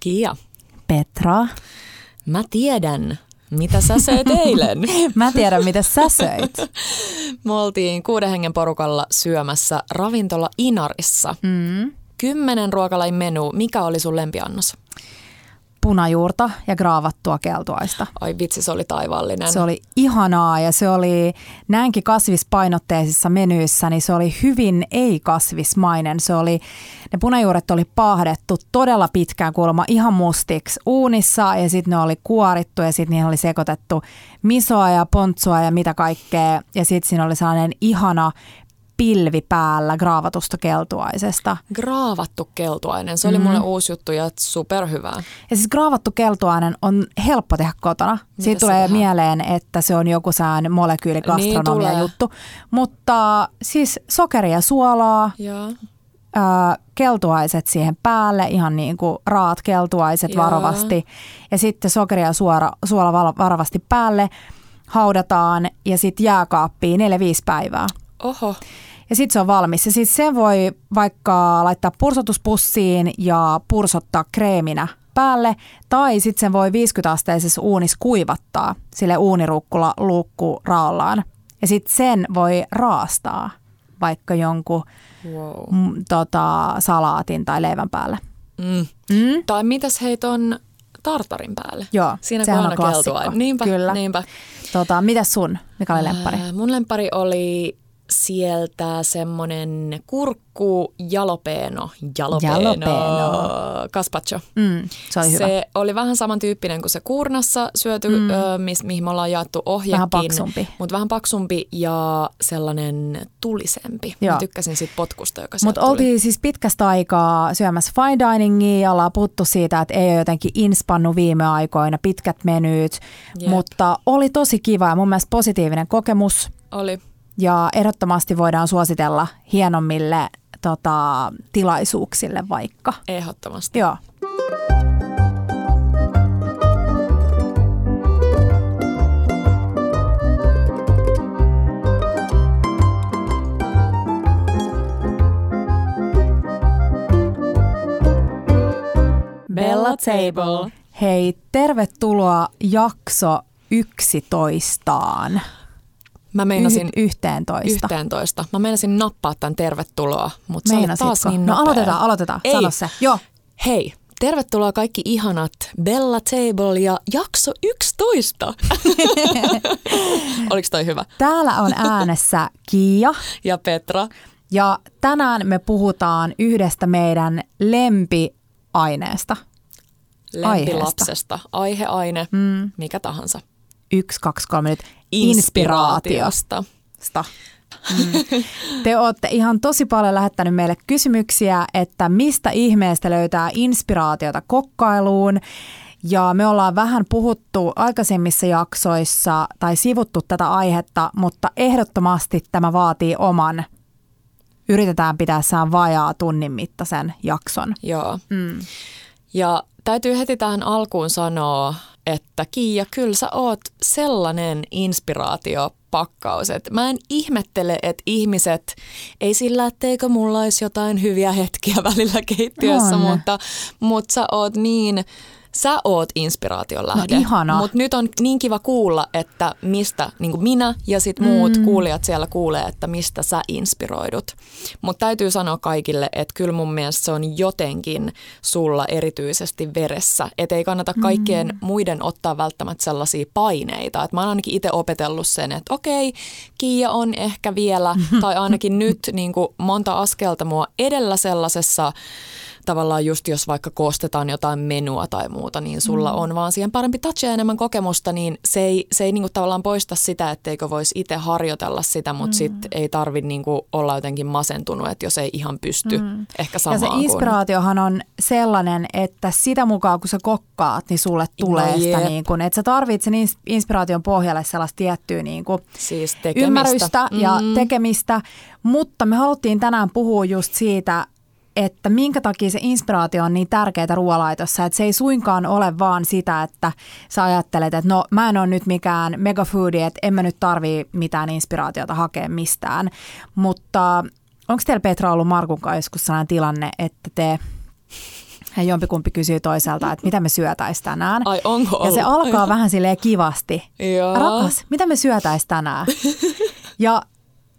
Kia, Petra. mä tiedän, mitä sä söit eilen. Mä tiedän, mitä sä söit. Me oltiin kuuden hengen porukalla syömässä ravintola Inarissa. Mm. Kymmenen ruokalajin menu. Mikä oli sun lempiannos? Punajuurta ja graavattua keltuaista. Ai vitsi, se oli taivaallinen. Se oli ihanaa ja se oli näinkin kasvispainotteisissa menyissä, niin se oli hyvin ei-kasvismainen. Se oli, ne punajuuret oli paahdettu todella pitkään kuulemma ihan mustiksi uunissa ja sitten ne oli kuorittu ja sitten niihin oli sekoitettu misoa ja pontsua ja mitä kaikkea. Ja sitten siinä oli sellainen ihana pilvi päällä graavatusta keltuaisesta. Graavattu keltuainen. Se oli Mhm. mulle uusi juttu ja superhyvää. Ja siis graavattu keltuainen on helppo tehdä kotona. Siitä se tulee tehdään? mieleen, että se on joku sään molekyyligastronomia Niin juttu. Mutta siis sokeria, suolaa, Joo. ää, keltuaiset siihen päälle, ihan niin kuin raat keltuaiset Joo. varovasti. Ja sitten sokeria ja suora, suola varovasti päälle, haudataan ja sitten jääkaappiin 4-5 päivää. Oho. Ja sitten se on valmis. Ja sitten sen voi vaikka laittaa pursotuspussiin ja pursottaa kreeminä päälle, tai sitten sen voi 50-asteisessa uunissa kuivattaa sille uuniruukkulla luukkuraollaan. Ja sitten sen voi raastaa vaikka jonkun Wow. mm, tota, salaatin tai leivän päälle. Mm. Mm? Tai mitäs heit on tartarin päälle? Joo, Siinä sehän on klassikko. Niinpä, Kyllä. niinpä. Tota, mitäs sun? Mikä oli lemppari? Ää, Mun lempari oli sieltä semmonen kurkku jalopeno, jalopeno, Jalapeno. gazpacho. Mm, se oli hyvä. Se oli vähän samantyyppinen kuin se kuurnassa syöty, mm. ö, mis, mihin me ollaan jaettu ohjekin. Vähän paksumpi. Mutta vähän paksumpi ja sellainen tulisempi. Joo. Mä tykkäsin siitä potkusta, joka Mutta oltiin siis pitkästä aikaa syömässä fine diningia ja ollaan puhuttu siitä, että ei ole jotenkin inspannu viime aikoina, pitkät menyt, Jep. mutta oli tosi kiva ja mun mielestä positiivinen kokemus Oli. Ja ehdottomasti voidaan suositella hienommille tota, tilaisuuksille vaikka. Ehdottomasti. Joo. Bella Table. Hei, tervetuloa jakso 11. Mä meinasin Yh- 11. 11. Mä meinasin nappaa tämän tervetuloa, mutta olet Meinasitko? taas niin no nopea. aloitetaan, aloitetaan. Ei. Sano se. Joo. Hei, tervetuloa kaikki ihanat Bella Table ja jakso 11. Oliko toi hyvä? Täällä on äänessä Kiia Ja Petra. ja tänään me puhutaan yhdestä meidän lempiaineesta. Lempilapsesta. Aiheaine, mm. mikä tahansa. Yksi, kaksi, kolme nyt. Inspiraatiosta. Mm. Te olette ihan tosi paljon lähettänyt meille kysymyksiä, että mistä ihmeestä löytää inspiraatiota kokkailuun. Ja me ollaan vähän puhuttu aikaisemmissa jaksoissa tai sivuttu tätä aihetta, mutta ehdottomasti tämä vaatii oman. Yritetään pitää sään vajaa tunnin mittaisen jakson. Joo. Mm. Ja täytyy heti tähän alkuun sanoa, että Kiia, kyllä sä oot sellainen inspiraatiopakkaus, että mä en ihmettele, että ihmiset, ei sillä, etteikö mulla olisi jotain hyviä hetkiä välillä keittiössä, On. mutta, mutta sä oot niin, sä oot inspiraation lähde. No ihana. Mutta nyt on niin kiva kuulla, että mistä niin minä ja sit muut mm. kuulijat siellä kuulee, että mistä sä inspiroidut. Mutta täytyy sanoa kaikille, että kyllä mun mielestä se on jotenkin sulla erityisesti veressä. Että ei kannata kaikkien mm. muiden ottaa välttämättä sellaisia paineita. Et mä oon ainakin itse opetellut sen, että okei, Kiia on ehkä vielä, tai ainakin nyt niin monta askelta mua edellä sellaisessa tavallaan just jos vaikka koostetaan jotain menua tai muuta, niin sulla mm. on vaan siihen parempi touch ja enemmän kokemusta, niin se ei, se ei niinku tavallaan poista sitä, etteikö voisi itse harjoitella sitä, mutta mm. sitten ei tarvi niinku olla jotenkin masentunut, että jos ei ihan pysty mm. ehkä Ja samaan se kuin... inspiraatiohan on sellainen, että sitä mukaan kun sä kokkaat, niin sulle tulee No sitä niin kuin, että sä tarvit sen ins- inspiraation pohjalle sellaista tiettyä niin kuin Siis tekemistä. ymmärrystä ja Mm. tekemistä, mutta me haluttiin tänään puhua just siitä, että minkä takia se inspiraatio on niin tärkeää ruoalaitossa, että se ei suinkaan ole vaan sitä, että sä ajattelet, että no mä en ole nyt mikään megafoodi, että en mä nyt tarvii mitään inspiraatiota hakea mistään, mutta onko teillä Petra ollut Markun kanssa joskus sellainen tilanne, että te Ja jompikumpi kysyy toiselta, että mitä me syötäis tänään. Ai onko ollut? Ja se alkaa vähän silleen kivasti. Joo. Rakas, mitä me syötäis tänään? ja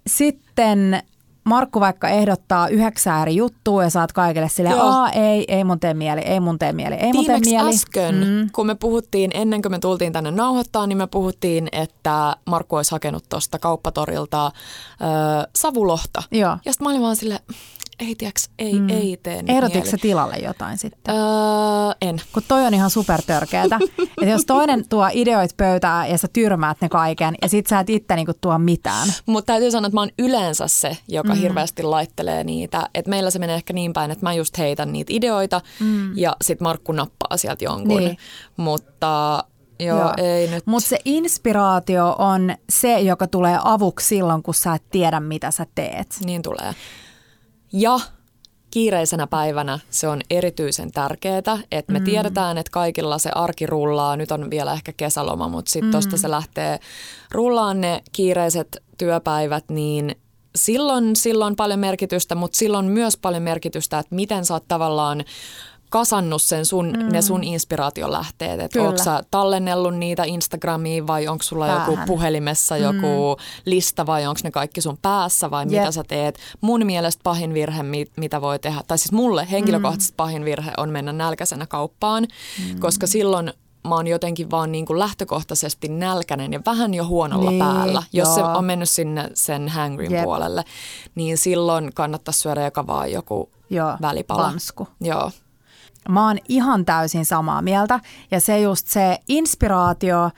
sitten Markku vaikka ehdottaa yhdeksää eri juttua ja saat kaikille silleen, Joo. aa ei, ei mun tee mieli, ei mun tee mieli, ei mun tee mieli. äsken, mm. kun me puhuttiin, ennen kuin me tultiin tänne nauhoittaa, niin me puhuttiin, että Markku olisi hakenut tuosta kauppatorilta ö, savulohta. Joo. Ja sitten mä olin vaan silleen, ei tiiäks, ei, mm. ei tee Ehdotitko sä tilalle jotain sitten? Öö, en. Kun toi on ihan supertörkeetä. että jos toinen tuo ideoit pöytään ja sä tyrmäät ne kaiken ja sit sä et itse niinku tuo mitään. Mutta täytyy sanoa, että mä oon yleensä se, joka mm. hirveästi laittelee niitä. Että meillä se menee ehkä niin päin, että mä just heitän niitä ideoita mm. ja sit Markku nappaa sieltä jonkun. Niin. Mutta joo, joo. ei nyt. Mutta se inspiraatio on se, joka tulee avuksi silloin, kun sä et tiedä, mitä sä teet. Niin tulee. Ja kiireisenä päivänä se on erityisen tärkeää, että me mm. tiedetään, että kaikilla se arki rullaa. Nyt on vielä ehkä kesäloma, mutta sitten mm. tuosta se lähtee rullaan ne kiireiset työpäivät, niin silloin, silloin on paljon merkitystä, mutta silloin myös paljon merkitystä, että miten sä oot tavallaan kasannut sen sun, mm. ne sun inspiraatiolähteet. Että onko sä tallennellut niitä Instagramiin vai onko sulla Päähän. joku puhelimessa joku lista vai onko ne kaikki sun päässä vai Jep. mitä sä teet. Mun mielestä pahin virhe, mi- mitä voi tehdä, tai siis mulle henkilökohtaisesti pahin virhe on mennä nälkäisenä kauppaan, koska silloin mä oon jotenkin vaan niin kuin lähtökohtaisesti nälkäinen ja vähän jo huonolla Niin, päällä. Jos se joo. on mennyt sinne sen hangryn Jep. puolelle, niin silloin kannattaisi syödä joka vaan joku Joo, välipala. vansku. Joo. Mä oon ihan täysin samaa mieltä. Ja se just se inspiraatio ö,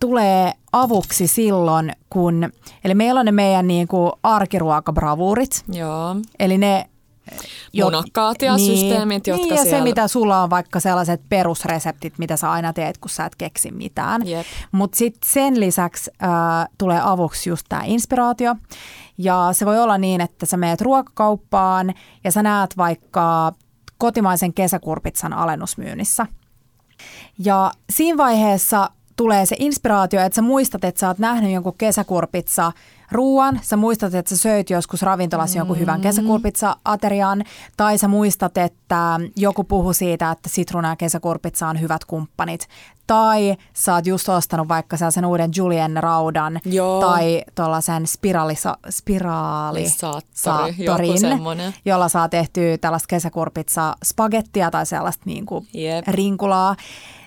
tulee avuksi silloin, kun... Eli meillä on ne meidän niinku arkiruokabravuurit. Joo. Eli ne... Munakkaat ja systeemit, jotka niin, ja se, siellä- mitä sulla on vaikka sellaiset perusreseptit, mitä sä aina teet, kun sä et keksi mitään. Jep. Mutta sitten sen lisäksi äh, tulee avuksi just tämä inspiraatio. Ja se voi olla niin, että sä meet ruokakauppaan ja sä näet vaikka kotimaisen kesäkurpitsan alennusmyynnissä. Ja siinä vaiheessa tulee se inspiraatio, että sä muistat, että sä oot nähnyt jonkun kesäkurpitsa ruuan, sä muistat, että sä söit joskus ravintolassa jonkun hyvän kesäkurpitsa-aterian, tai sä muistat, että joku puhuu siitä, että sitruuna ja kesäkurpitsa on hyvät kumppanit, tai sä oot just ostanut vaikka sen uuden Julien raudan, Joo. tai tuollaisen spiraalisa, spiraali Saattori, joku saattorin, semmonen. jolla saa tehtyä tällaista kesäkurpitsa spagettia tai sellaista niin kuin Jep. rinkulaa,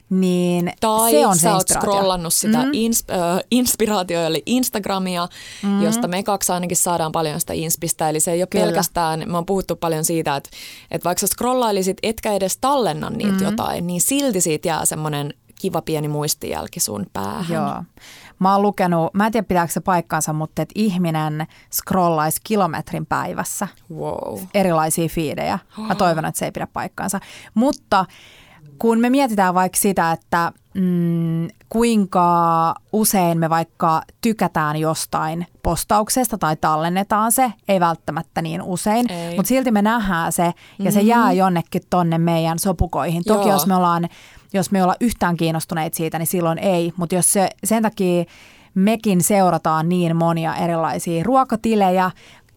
niin Tai se on sä se oot scrollannut sitä mm. ins, äh, inspiraatio, eli Instagramia, mm. josta me kaksi ainakin saadaan paljon sitä inspistä. Eli se ei ole Kyllä. pelkästään, me on puhuttu paljon siitä, että, että vaikka sä scrollailisit, etkä edes tallenna niitä mm. jotain, niin silti siitä jää semmoinen kiva pieni muistijälki sun päähän. Joo. Mä oon lukenut, mä en tiedä pitääkö se paikkaansa, mutta että ihminen scrollaisi kilometrin päivässä Wow. erilaisia fiidejä. Mä toivon, että se ei pidä paikkaansa. Mutta kun me mietitään vaikka sitä, että mm, kuinka usein me vaikka tykätään jostain postauksesta tai tallennetaan se, ei välttämättä niin usein, Ei. mutta silti me nähdään se ja se jää jonnekin tonne meidän sopukoihin. Toki Joo. jos me ollaan, jos me ollaan yhtään kiinnostuneita siitä, niin silloin ei, mutta jos se, sen takia mekin seurataan niin monia erilaisia ruokatilejä,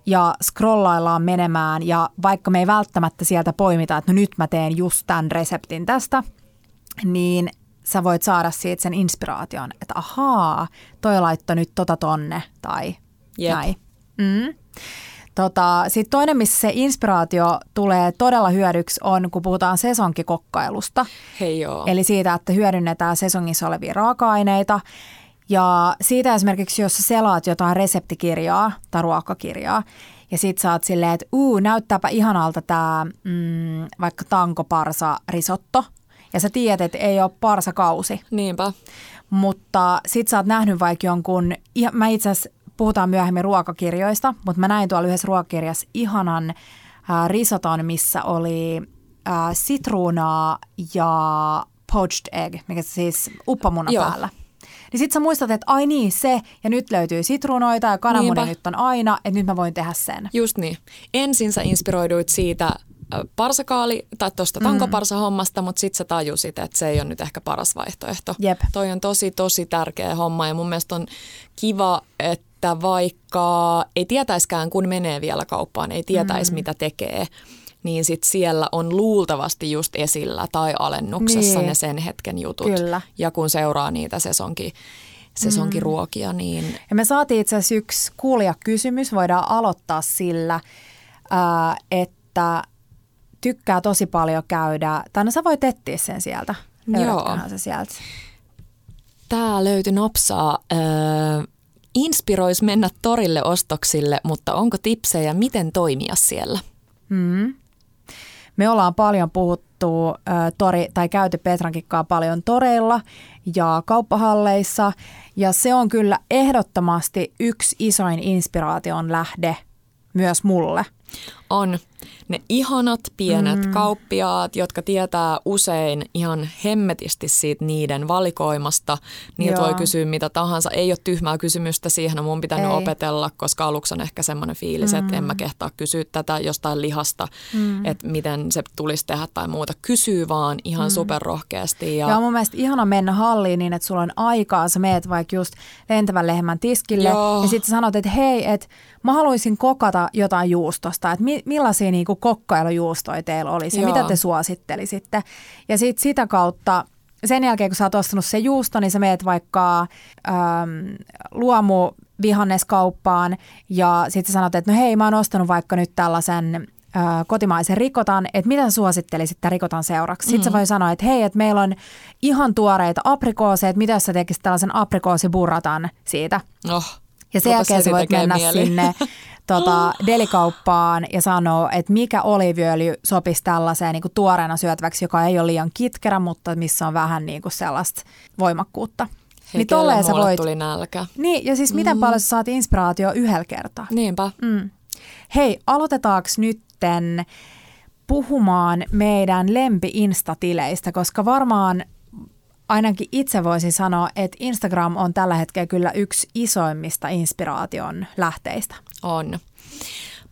ja scrollaillaan menemään ja vaikka me ei välttämättä sieltä poimita, että no nyt mä teen just tämän reseptin tästä, niin sä voit saada siitä sen inspiraation, että ahaa, toi laittoi nyt tota tonne tai Jep. näin. Mm. Tota, Sitten toinen, missä se inspiraatio tulee todella hyödyksi on, kun puhutaan sesonkikokkailusta. Hei joo. Eli siitä, että hyödynnetään sesongissa olevia raaka-aineita. Ja siitä esimerkiksi, jos sä selaat jotain reseptikirjaa tai ruokakirjaa, ja sit sä oot silleen, että uu, näyttääpä ihanalta tää mm, vaikka tankoparsa risotto. Ja sä tiedät, että ei ole parsakausi. Niinpä. Mutta sit sä oot nähnyt vaikka jonkun, mä itse asiassa puhutaan myöhemmin ruokakirjoista, mutta mä näin tuolla yhdessä ruokakirjassa ihanan ää, risoton, missä oli ää, sitruunaa ja poached egg, mikä siis uppamuna Joo. päällä. Niin sit sä muistat, että ai niin se, ja nyt löytyy sitruunoita ja kananmuni Niinpä. nyt on aina, että nyt mä voin tehdä sen. Just niin. Ensin sä inspiroiduit siitä äh, parsakaali tai tuosta tankoparsahommasta, mutta sitten sä tajusit, että se ei ole nyt ehkä paras vaihtoehto. Jep. Toi on tosi, tosi tärkeä homma ja mun mielestä on kiva, että vaikka ei tietäiskään, kun menee vielä kauppaan, ei tietäisi, mm. mitä tekee, niin sit siellä on luultavasti just esillä tai alennuksessa Niin. ne sen hetken jutut. Kyllä. Ja kun seuraa niitä sesonki, sesonkiruokia, niin Ja me saatiin itse asiassa yksi kuulijakysymys, voidaan aloittaa sillä, että tykkää tosi paljon käydä, tai no sä voit etsiä sen sieltä. Joo. Löydätköhän se sieltä. Tää löytyi nopsaa. Öö, inspirois mennä torille ostoksille, mutta onko tipsejä, miten toimia siellä? Mm. Me ollaan paljon puhuttu, ö, tori, tai käyty Petrankin kanssa paljon toreilla ja kauppahalleissa, ja se on kyllä ehdottomasti yksi isoin inspiraation lähde myös mulle. On ne ihanat pienet mm. kauppiaat, jotka tietää usein ihan hemmetisti siitä niiden valikoimasta. Niiltä voi kysyä mitä tahansa. Ei ole tyhmää kysymystä siihen, on mun pitänyt Ei. opetella, koska aluksi on ehkä semmoinen fiilis, mm. että en mä kehtaa kysyä tätä jostain lihasta, mm. että miten se tulisi tehdä tai muuta. Kysyy vaan ihan mm. superrohkeasti. Ja, Ja on mun mielestä ihana mennä halliin niin, että sulla on aikaa, sä meet vaikka just lentävän lehmän tiskille Joo. ja sitten sanot, että hei, että mä haluaisin kokata jotain juustosta, että mi- millaisia niinku kokkailujuustoja teillä olisi ja mitä te suosittelisitte. Ja sitten sitä kautta sen jälkeen, kun sä oot ostanut se juusto, niin sä meet vaikka äm, luomu vihanneskauppaan ja sitten sanot, että no hei, mä oon ostanut vaikka nyt tällaisen ö, kotimaisen rikotan, että mitä sä suosittelisit tämän rikotan seuraksi? Sitten mm. sä voi sanoa, että hei, että meillä on ihan tuoreita aprikooseja, että mitä jos sä tekisit tällaisen aprikoosiburratan siitä? oh, Ja sen jälkeen sä voit mennä mieli. sinne tota, delikauppaan ja sanoa, että mikä oliiviöljy sopisi tällaiseen niin kuin tuoreena syötäväksi, joka ei ole liian kitkerä, mutta missä on vähän niin kuin sellaista voimakkuutta. Hei, niin tolleen sä voit. tuli nälkä. Niin, ja siis miten paljon sä saat inspiraatio yhdellä kertaa. Niinpä. Mm. Hei, aloitetaanko nytten puhumaan meidän lempi-instatileistä, koska varmaan ainakin itse voisin sanoa, että Instagram on tällä hetkellä kyllä yksi isoimmista inspiraation lähteistä. On.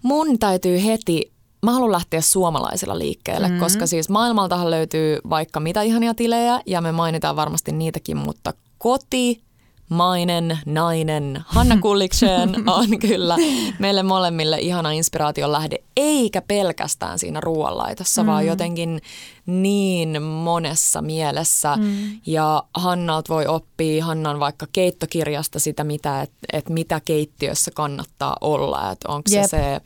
Mun täytyy heti, mä haluan lähteä suomalaisilla liikkeelle, mm-hmm. koska siis maailmaltahan löytyy vaikka mitä ihania tilejä ja me mainitaan varmasti niitäkin, mutta koti, mainen, nainen, Hanna Kulliksen on kyllä meille molemmille ihana inspiraation lähde, eikä pelkästään siinä ruoanlaitossa, mm. vaan jotenkin niin monessa mielessä. Mm. Ja Hannalta voi oppia Hannan vaikka keittokirjasta sitä, mitä, että et mitä keittiössä kannattaa olla, että onko se se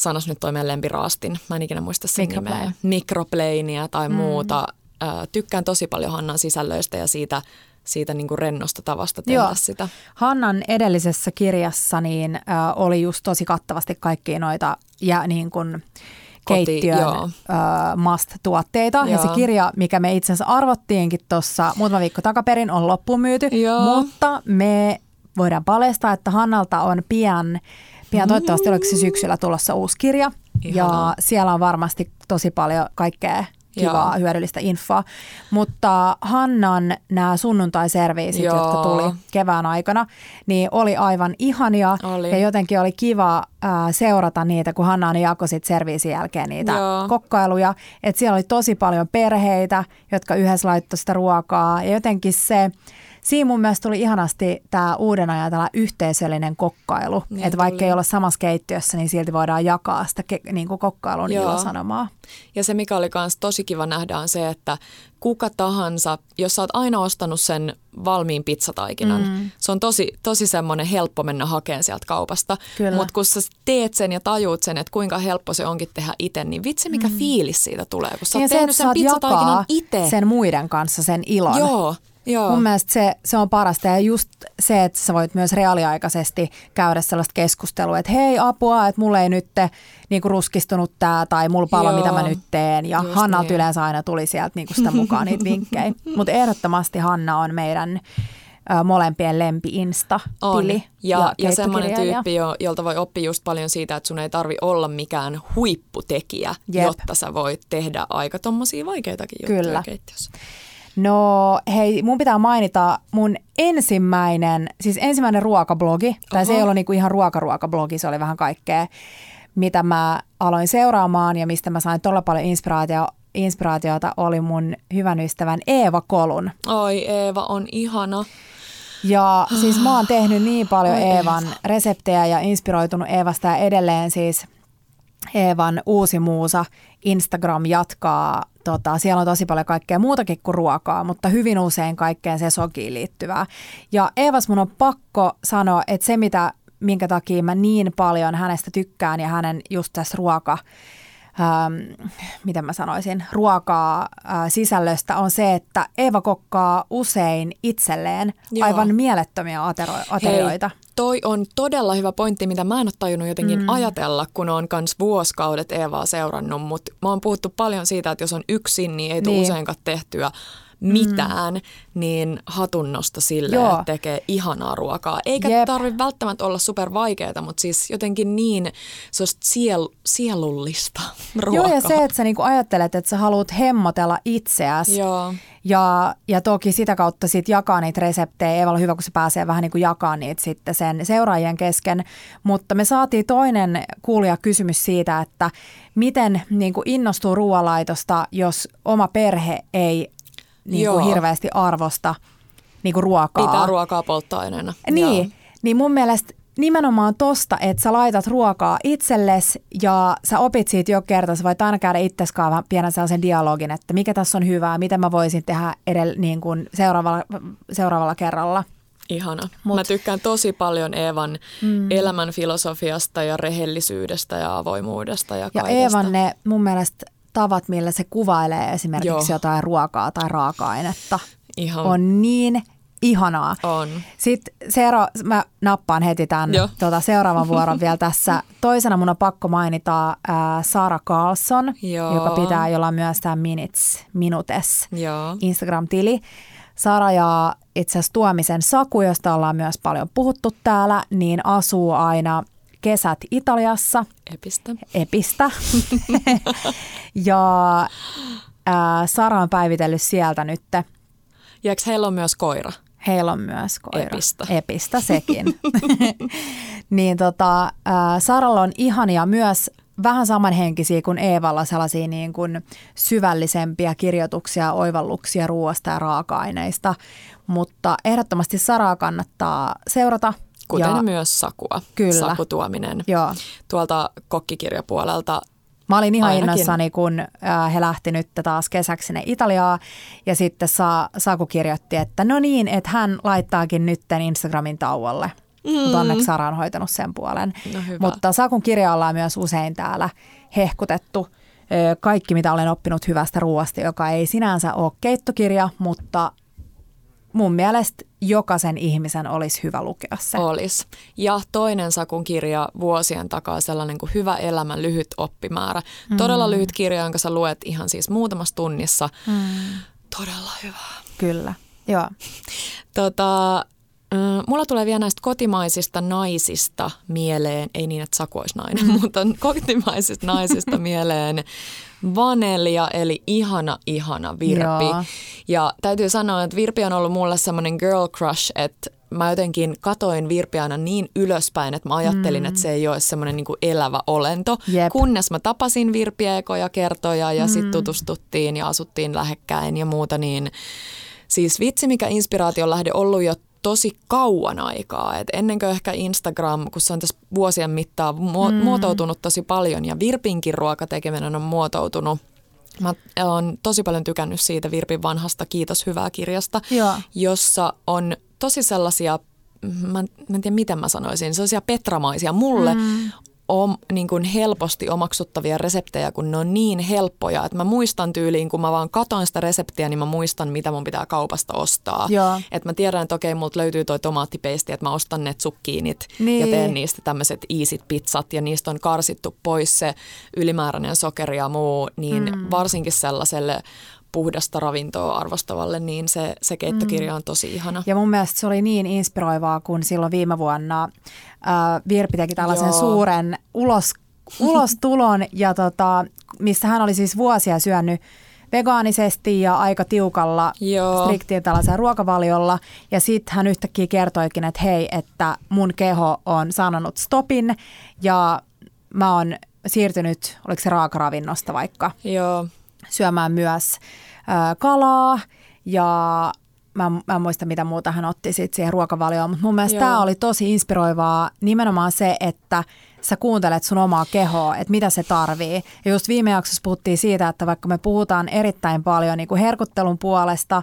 sanos nyt toi meidän lempiraastin, mä en ikinä muista sen Microplane. nimeä, mikropleinia tai mm. muuta. Tykkään tosi paljon Hannan sisällöistä ja siitä, siitä niin kuin rennosta tavasta tehdä Joo. sitä. Hannan edellisessä kirjassa niin, äh, oli just tosi kattavasti kaikkia noita ja niin kuin Koti, keittiön joo. äh, must-tuotteita. Ja Joo. se kirja, mikä me itse asiassa arvottiinkin tuossa muutama viikko takaperin, on loppuun myyty. Joo. Mutta me voidaan paljastaa, että Hannalta on pian, pian toivottavasti oliko se syksyllä tulossa uusi kirja. Ihanaa. Ja siellä on varmasti tosi paljon kaikkea kivaa, Joo. hyödyllistä infoa. Mutta Hannan nämä sunnuntaiserviisit, Joo. jotka tuli kevään aikana, niin oli aivan ihania Oli. ja jotenkin oli kiva ää, seurata niitä, kun Hanna aina jakoi sit serviisin jälkeen niitä Joo. kokkailuja. Et siellä oli tosi paljon perheitä, jotka yhdessä laittoi sitä ruokaa ja jotenkin se, siinä mun mielestä tuli ihanasti tämä uuden ajan tällä yhteisöllinen kokkailu. Niin että vaikka ei olla samassa keittiössä, niin silti voidaan jakaa sitä ke- niin kuin kokkailun Joo. ilosanomaa. Ja se, mikä oli myös tosi kiva nähdä, on se, että kuka tahansa, jos sä oot aina ostanut sen valmiin pizzataikinan, mm. se on tosi, tosi semmoinen helppo mennä hakemaan sieltä kaupasta. Mutta kun sä teet sen ja tajuut sen, että kuinka helppo se onkin tehdä itse, niin vitsi mikä mm. fiilis siitä tulee, kun sä Ja oot se, tehnyt että sen pizzataikinan itse. sen muiden kanssa sen ilon. Joo, joo. Mun mielestä se, se on parasta ja just se, että sä voit myös reaaliaikaisesti käydä sellaista keskustelua, että hei apua, että mulle ei nyt niinku ruskistunut tämä tai mulla palo, Joo, mitä mä nyt teen. Ja just Hannalta niin. yleensä aina tuli sieltä niinku sitä mukaan niitä vinkkejä. Mutta ehdottomasti Hanna on meidän molempien lempi Insta-tili. On. Ja, ja, ja semmoinen tyyppi, jo, jolta voi oppia just paljon siitä, että sun ei tarvi olla mikään huipputekijä, Jep. jotta sä voit tehdä aika tommosia vaikeitakin juttuja Kyllä. keittiössä. No hei, mun pitää mainita mun ensimmäinen, siis ensimmäinen ruokablogi, tai se ei ollut niinku ihan ruokaruokablogi, se oli vähän kaikkea, mitä mä aloin seuraamaan ja mistä mä sain todella paljon inspiraatio, inspiraatiota, oli mun hyvän ystävän Eeva Kolun. Oi Eeva on ihana. Ja siis mä oon tehnyt niin paljon Oi Eevan reseptejä ja inspiroitunut Eevasta ja edelleen siis Eevan uusi muusa Instagram jatkaa, tota, siellä on tosi paljon kaikkea muutakin kuin ruokaa, mutta hyvin usein kaikkeen sesokiin liittyvää. Ja Eevas mun on pakko sanoa, että se mitä, minkä takia mä niin paljon hänestä tykkään ja hänen just tässä ruoka, ähm, miten mä sanoisin, ruokaa äh, sisällöstä on se, että Eeva kokkaa usein itselleen Joo. aivan mielettömiä atero- aterioita. Toi on todella hyvä pointti, mitä mä en ole tajunnut jotenkin mm. ajatella, kun on kans vuosikaudet Eevaa seurannut, mutta mä oon puhuttu paljon siitä, että jos on yksin, niin ei tule niin. useinkaan tehtyä mitään, mm. niin hatunnosta sille, Joo. että tekee ihanaa ruokaa. Eikä Jep. tarvitse välttämättä olla super vaikeaa, mutta siis jotenkin niin siel, sielullista ruokaa. Joo, ja se, että sä niinku ajattelet, että sä haluat hemmotella itseäsi. Joo. Ja, ja toki sitä kautta sit jakaa niitä reseptejä. Ei ole hyvä, kun se pääsee vähän niin kuin jakaa niitä sitten sen seuraajien kesken. Mutta me saatiin toinen kuulija kysymys siitä, että miten niin kuin innostuu ruoalaitosta, jos oma perhe ei niin kuin hirveästi arvosta niin kuin ruokaa. Pitää ruokaa polttoaineena. Niin, Joo. niin mun mielestä nimenomaan tosta, että sä laitat ruokaa itsellesi ja sä opit siitä jo kerta, sä voit aina käydä itseskaan pienen sellaisen dialogin, että mikä tässä on hyvää, mitä mä voisin tehdä edellä, niin kuin seuraavalla, seuraavalla kerralla. Ihana. Mut. Mä tykkään tosi paljon Eevan mm. elämän filosofiasta ja rehellisyydestä ja avoimuudesta ja kaikesta. Ja Eevan ne mun mielestä tavat, millä se kuvailee esimerkiksi Joo. jotain ruokaa tai raaka-ainetta, Ihan. on niin ihanaa. On. Sitten Seero, mä nappaan heti tämän tuota, seuraavan vuoron vielä tässä. Toisena mun on pakko mainita äh, Sara Carlson, Joo. joka pitää, jolla on myös tämä Minutes, Minutes Joo. Instagram-tili. Sara ja itse asiassa Tuomisen Saku, josta ollaan myös paljon puhuttu täällä, niin asuu aina kesät Italiassa. Epistä. Epistä. ja ää, Sara on päivitellyt sieltä nyt. Ja eikö heillä on myös koira? Heillä on myös koira. Epistä. Epistä sekin. niin tota, ää, Saralla on ihania myös vähän samanhenkisiä kuin Eevalla sellaisia niin kuin syvällisempiä kirjoituksia, oivalluksia ruoasta ja raaka-aineista. Mutta ehdottomasti Saraa kannattaa seurata – Kuten ja, myös Sakua, kyllä. Saku Tuominen Joo. tuolta kokkikirjapuolelta. Mä olin ihan Ainakin. innoissani, kun äh, he lähti nyt taas kesäksi sinne Italiaa ja sitten Sa- Saku kirjoitti, että no niin, että hän laittaakin nytten Instagramin tauolle. Mm. Mutta onneksi Sara on hoitanut sen puolen. No Mutta Sakun kirja ollaan myös usein täällä hehkutettu. Kaikki, mitä olen oppinut hyvästä ruoasta, joka ei sinänsä ole keittokirja, mutta mun mielestä jokaisen ihmisen olisi hyvä lukea se. Olisi. Ja toinen Sakun kirja vuosien takaa sellainen kuin Hyvä elämä, lyhyt oppimäärä. Mm. Todella lyhyt kirja, jonka sä luet ihan siis muutamassa tunnissa. Mm. Todella hyvä. Kyllä, joo. Tota, Mulla tulee vielä näistä kotimaisista naisista mieleen, ei niin, että Saku olisi nainen, mm. mutta kotimaisista naisista mieleen Vanelia, eli ihana, ihana Virpi. Joo. Ja täytyy sanoa, että Virpi on ollut mulle semmoinen girl crush, että mä jotenkin katoin Virpi aina niin ylöspäin, että mä ajattelin, mm. että se ei ole semmoinen niin elävä olento. Jep. Kunnes mä tapasin Virpiä ekoja kertoja ja mm. sitten tutustuttiin ja asuttiin lähekkäin ja muuta, niin siis vitsi mikä inspiraation lähde ollut jo tosi kauan aikaa. Et ennen kuin ehkä Instagram, kun se on tässä vuosien mittaan mu- mm. muotoutunut tosi paljon ja Virpinkin ruokatekeminen on muotoutunut Mä oon tosi paljon tykännyt siitä Virpin vanhasta Kiitos hyvää kirjasta, Joo. jossa on tosi sellaisia, mä, mä en tiedä miten mä sanoisin, sellaisia petramaisia. Mulle mm om, niin kuin helposti omaksuttavia reseptejä, kun ne on niin helppoja, että mä muistan tyyliin, kun mä vaan katon sitä reseptiä, niin mä muistan, mitä mun pitää kaupasta ostaa. Että mä tiedän, että okei, multa löytyy toi tomaattipeisti, että mä ostan ne zukkiinit niin. ja teen niistä tämmöiset iisit pizzat ja niistä on karsittu pois se ylimääräinen sokeri ja muu, niin mm. varsinkin sellaiselle puhdasta ravintoa arvostavalle, niin se, se keittokirja mm. on tosi ihana. Ja mun mielestä se oli niin inspiroivaa, kun silloin viime vuonna äh, Virpi teki tällaisen Joo. suuren ulos, ulostulon, ja tota, missä hän oli siis vuosia syönyt vegaanisesti ja aika tiukalla striktiin tällaisella ruokavaliolla. Ja sitten hän yhtäkkiä kertoikin, että hei, että mun keho on sanonut stopin ja mä oon siirtynyt, oliko se raakaravinnosta vaikka, Joo. Syömään myös ö, kalaa ja mä, mä en muista mitä muuta hän otti sit siihen ruokavalioon, mutta mun mielestä tämä oli tosi inspiroivaa nimenomaan se, että sä kuuntelet sun omaa kehoa, että mitä se tarvii. Ja just viime jaksossa puhuttiin siitä, että vaikka me puhutaan erittäin paljon niin kuin herkuttelun puolesta,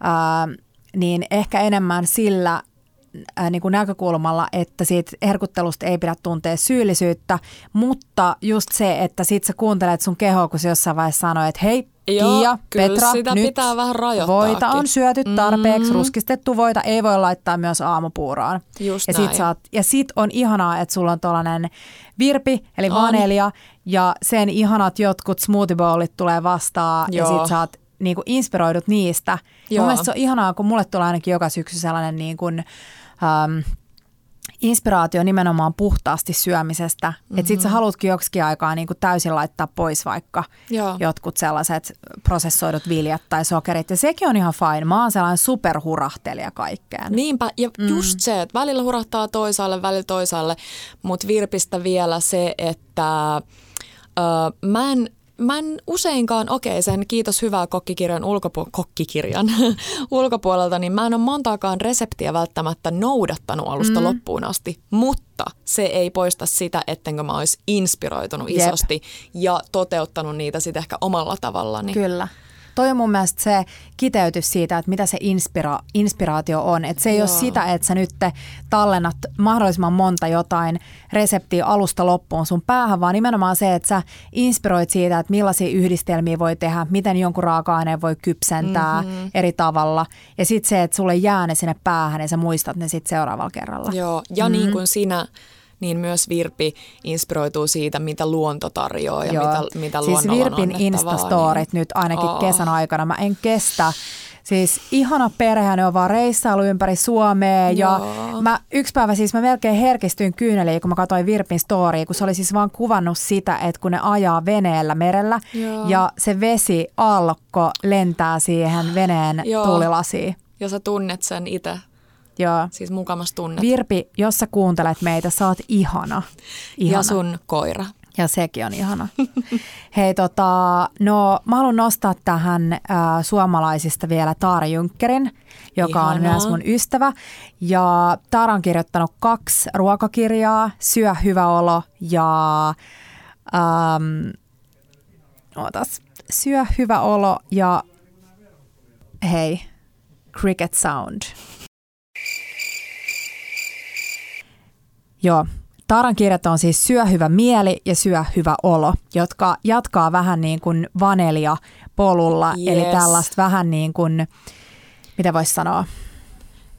ää, niin ehkä enemmän sillä ää, niin kuin näkökulmalla, että siitä herkuttelusta ei pidä tuntea syyllisyyttä, mutta just se, että sit sä kuuntelet sun kehoa, kun sä jossain vaiheessa sanoo, että hei, Joo, Tiia, Petra, sitä nyt pitää vähän voita on syöty tarpeeksi, mm. ruskistettu voita ei voi laittaa myös aamupuuroon. Just ja sit, saat, ja sit on ihanaa, että sulla on tuollainen virpi, eli on. vanilja, ja sen ihanat jotkut smoothie bowlit tulee vastaan, Joo. ja sit saat niinku inspiroidut niistä. Joo. Mun mielestä se on ihanaa, kun mulle tulee ainakin joka syksy sellainen niin kuin, um, inspiraatio nimenomaan puhtaasti syömisestä. Mm-hmm. Että sit sä mhm. haluatkin joksikin aikaa niin kuin täysin laittaa pois vaikka Joo. jotkut sellaiset prosessoidut viljat tai sokerit. Ja sekin on ihan fine. Mä oon sellainen superhurahtelija kaikkeen. Niinpä. Ja mm. just se, että välillä hurahtaa toisaalle, välillä toisaalle. Mutta virpistä vielä se, että... Öö, mä en mä en useinkaan, okei sen kiitos hyvää kokkikirjan, ulkopu- kokkikirjan ulkopuolelta, niin mä en ole montaakaan reseptiä välttämättä noudattanut alusta mm. loppuun asti, mutta se ei poista sitä, ettenkö mä olisi inspiroitunut Jep. isosti ja toteuttanut niitä sitten ehkä omalla tavallani. Kyllä toi on mun mielestä se kiteytys siitä, että mitä se inspira- inspiraatio on. Että se ei Joo. ole sitä, että sä nyt tallennat mahdollisimman monta jotain reseptiä alusta loppuun sun päähän, vaan nimenomaan se, että sä inspiroit siitä, että millaisia yhdistelmiä voi tehdä, miten jonkun raaka-aineen voi kypsentää mm-hmm. eri tavalla. Ja sitten se, että sulle jää ne sinne päähän ja sä muistat ne sitten seuraavalla kerralla. Joo, ja mm-hmm. niin kuin sinä niin myös Virpi inspiroituu siitä, mitä luonto tarjoaa ja Joo. mitä, mitä Siis Virpin Instastorit niin. nyt ainakin oh. kesän aikana. Mä en kestä. Siis ihana perhe, ne on vaan reissailu ympäri Suomea ja mä yksi päivä siis mä melkein herkistyin kyyneliin, kun mä katsoin Virpin story, kun se oli siis vaan kuvannut sitä, että kun ne ajaa veneellä merellä Joo. ja se vesi alko lentää siihen veneen Joo. tuulilasiin. Ja sä tunnet sen itse Joo. Siis mukamas tunnet. Virpi, jos sä kuuntelet meitä, sä oot ihana. ihana. Ja sun koira. Ja sekin on ihana. Hei tota, no mä haluan nostaa tähän äh, suomalaisista vielä Taara Junkkerin, joka Ihanaa. on myös mun ystävä. Ja Taara on kirjoittanut kaksi ruokakirjaa, Syö hyvä olo ja ähm, ootas, Syö hyvä olo ja hei, Cricket Sound. Joo, Taaran kirjat on siis Syö hyvä mieli ja Syö hyvä olo, jotka jatkaa vähän niin kuin vanelia polulla, yes. eli tällaista vähän niin kuin, mitä voisi sanoa?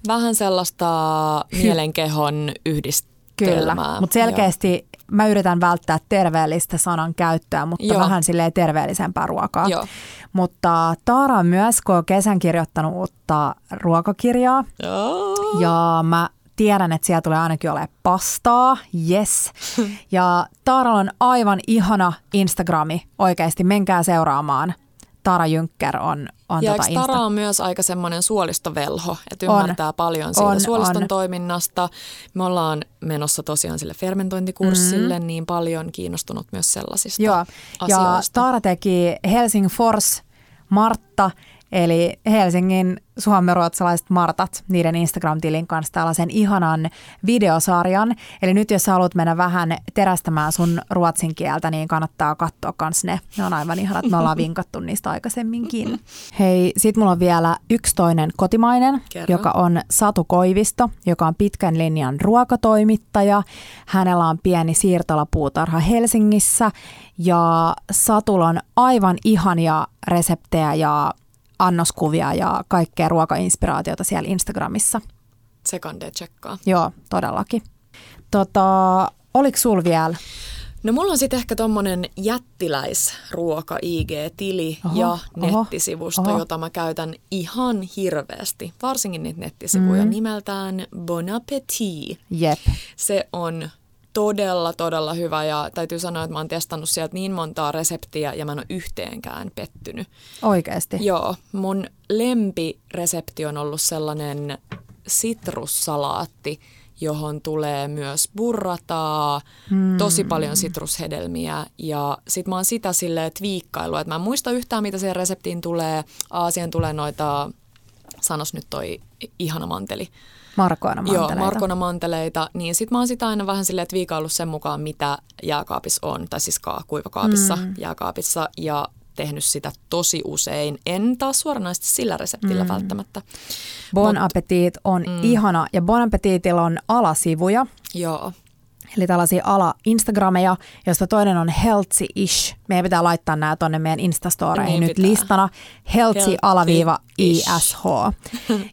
Vähän sellaista mielenkehon yhdistelmää. Kyllä, mutta selkeästi Joo. mä yritän välttää terveellistä sanan käyttöä, mutta Joo. vähän silleen terveellisempää ruokaa. Joo. Mutta Taara on myös, kun kesän kirjoittanut uutta ruokakirjaa, Joo. ja mä tiedän, että siellä tulee ainakin olemaan pastaa, yes. Ja Taara on aivan ihana Instagrami oikeasti, menkää seuraamaan. Tara Jynkker on, on ja tota Insta. Tara on myös aika semmoinen suolistovelho, että ymmärtää on, paljon siitä on, suoliston on. toiminnasta. Me ollaan menossa tosiaan sille fermentointikurssille, mm-hmm. niin paljon kiinnostunut myös sellaisista Joo. asioista. Ja Tara teki Helsing Force Martta – Eli Helsingin suomenruotsalaiset Martat, niiden Instagram-tilin kanssa tällaisen ihanan videosarjan. Eli nyt jos haluat mennä vähän terästämään sun ruotsin kieltä, niin kannattaa katsoa kans ne. Ne on aivan ihanat, me ollaan vinkattu niistä aikaisemminkin. Hei, sit mulla on vielä yksi toinen kotimainen, Kerro. joka on Satu Koivisto, joka on pitkän linjan ruokatoimittaja. Hänellä on pieni siirtolapuutarha Helsingissä ja Satulla on aivan ihania reseptejä ja annoskuvia ja kaikkea ruokainspiraatiota siellä Instagramissa. Sekande tsekkaa. Joo, todellakin. Tota, oliko sul vielä? No mulla on sitten ehkä tommonen jättiläisruoka IG-tili oho, ja nettisivusto, oho. jota mä käytän ihan hirveästi. Varsinkin niitä nettisivuja mm. nimeltään Bon Appetit. Jep. Se on todella, todella hyvä ja täytyy sanoa, että mä oon testannut sieltä niin montaa reseptiä ja mä en ole yhteenkään pettynyt. Oikeasti? Joo, mun lempiresepti on ollut sellainen sitrussalaatti, johon tulee myös burrataa, mm. tosi paljon sitrushedelmiä ja sit mä oon sitä silleen twiikkailu, että mä en muista yhtään mitä siihen reseptiin tulee. Aasian tulee noita sanos nyt toi ihana manteli. Markoina manteleita. Joo, Markona manteleita. Niin sit mä oon sitä aina vähän silleen, että viika ollut sen mukaan, mitä jääkaapissa on, tai siis kuivakaapissa mm. jääkaapissa. Ja tehnyt sitä tosi usein. En taas suoranaisesti sillä reseptillä mm. välttämättä. Bon Mut, Appetit on mm. ihana ja Bon Appetitilla on alasivuja. Joo. Eli tällaisia ala-instagrameja, joista toinen on healthy-ish. Meidän pitää laittaa nämä tuonne meidän Instastoreihin niin nyt pitää. listana. Healthy-ish.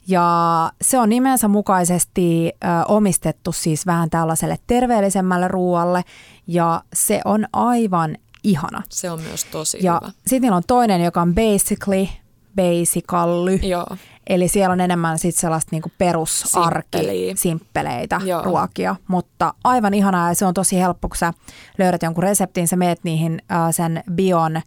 Ja se on nimensä mukaisesti ö, omistettu siis vähän tällaiselle terveellisemmälle ruoalle. Ja se on aivan ihana. Se on myös tosi ja hyvä. Sitten niillä on toinen, joka on basically, basically. Joo. Eli siellä on enemmän sit sellaista niinku perusarki, Simppeliä. simppeleitä Joo. ruokia, mutta aivan ihanaa ja se on tosi helppo, kun sä löydät jonkun reseptin, sä meet niihin äh, sen bion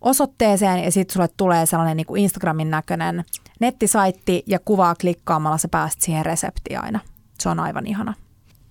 osoitteeseen ja sitten sulle tulee sellainen niinku Instagramin näköinen nettisaitti ja kuvaa klikkaamalla sä pääset siihen reseptiin aina. Se on aivan ihana.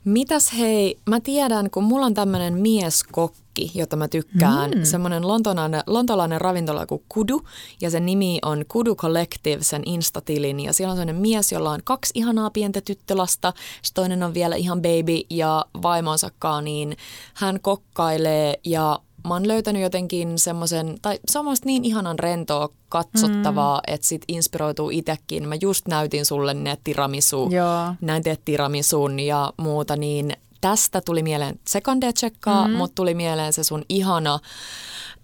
Mitäs hei, mä tiedän, kun mulla on tämmöinen mieskokki, jota mä tykkään, mm. semmoinen lontolainen, lontolainen ravintola kuin Kudu, ja sen nimi on Kudu Collective, sen instatilin, ja siellä on sellainen mies, jolla on kaksi ihanaa pientä tyttölasta, toinen on vielä ihan baby ja vaimonsakaan, niin hän kokkailee ja mä oon löytänyt jotenkin semmoisen, tai se on niin ihanan rentoa katsottavaa, mm. että sit inspiroituu itsekin. Mä just näytin sulle ne tiramisu, Joo. näin teet tiramisun ja muuta, niin tästä tuli mieleen sekunde tsekkaa, mm. mutta tuli mieleen se sun ihana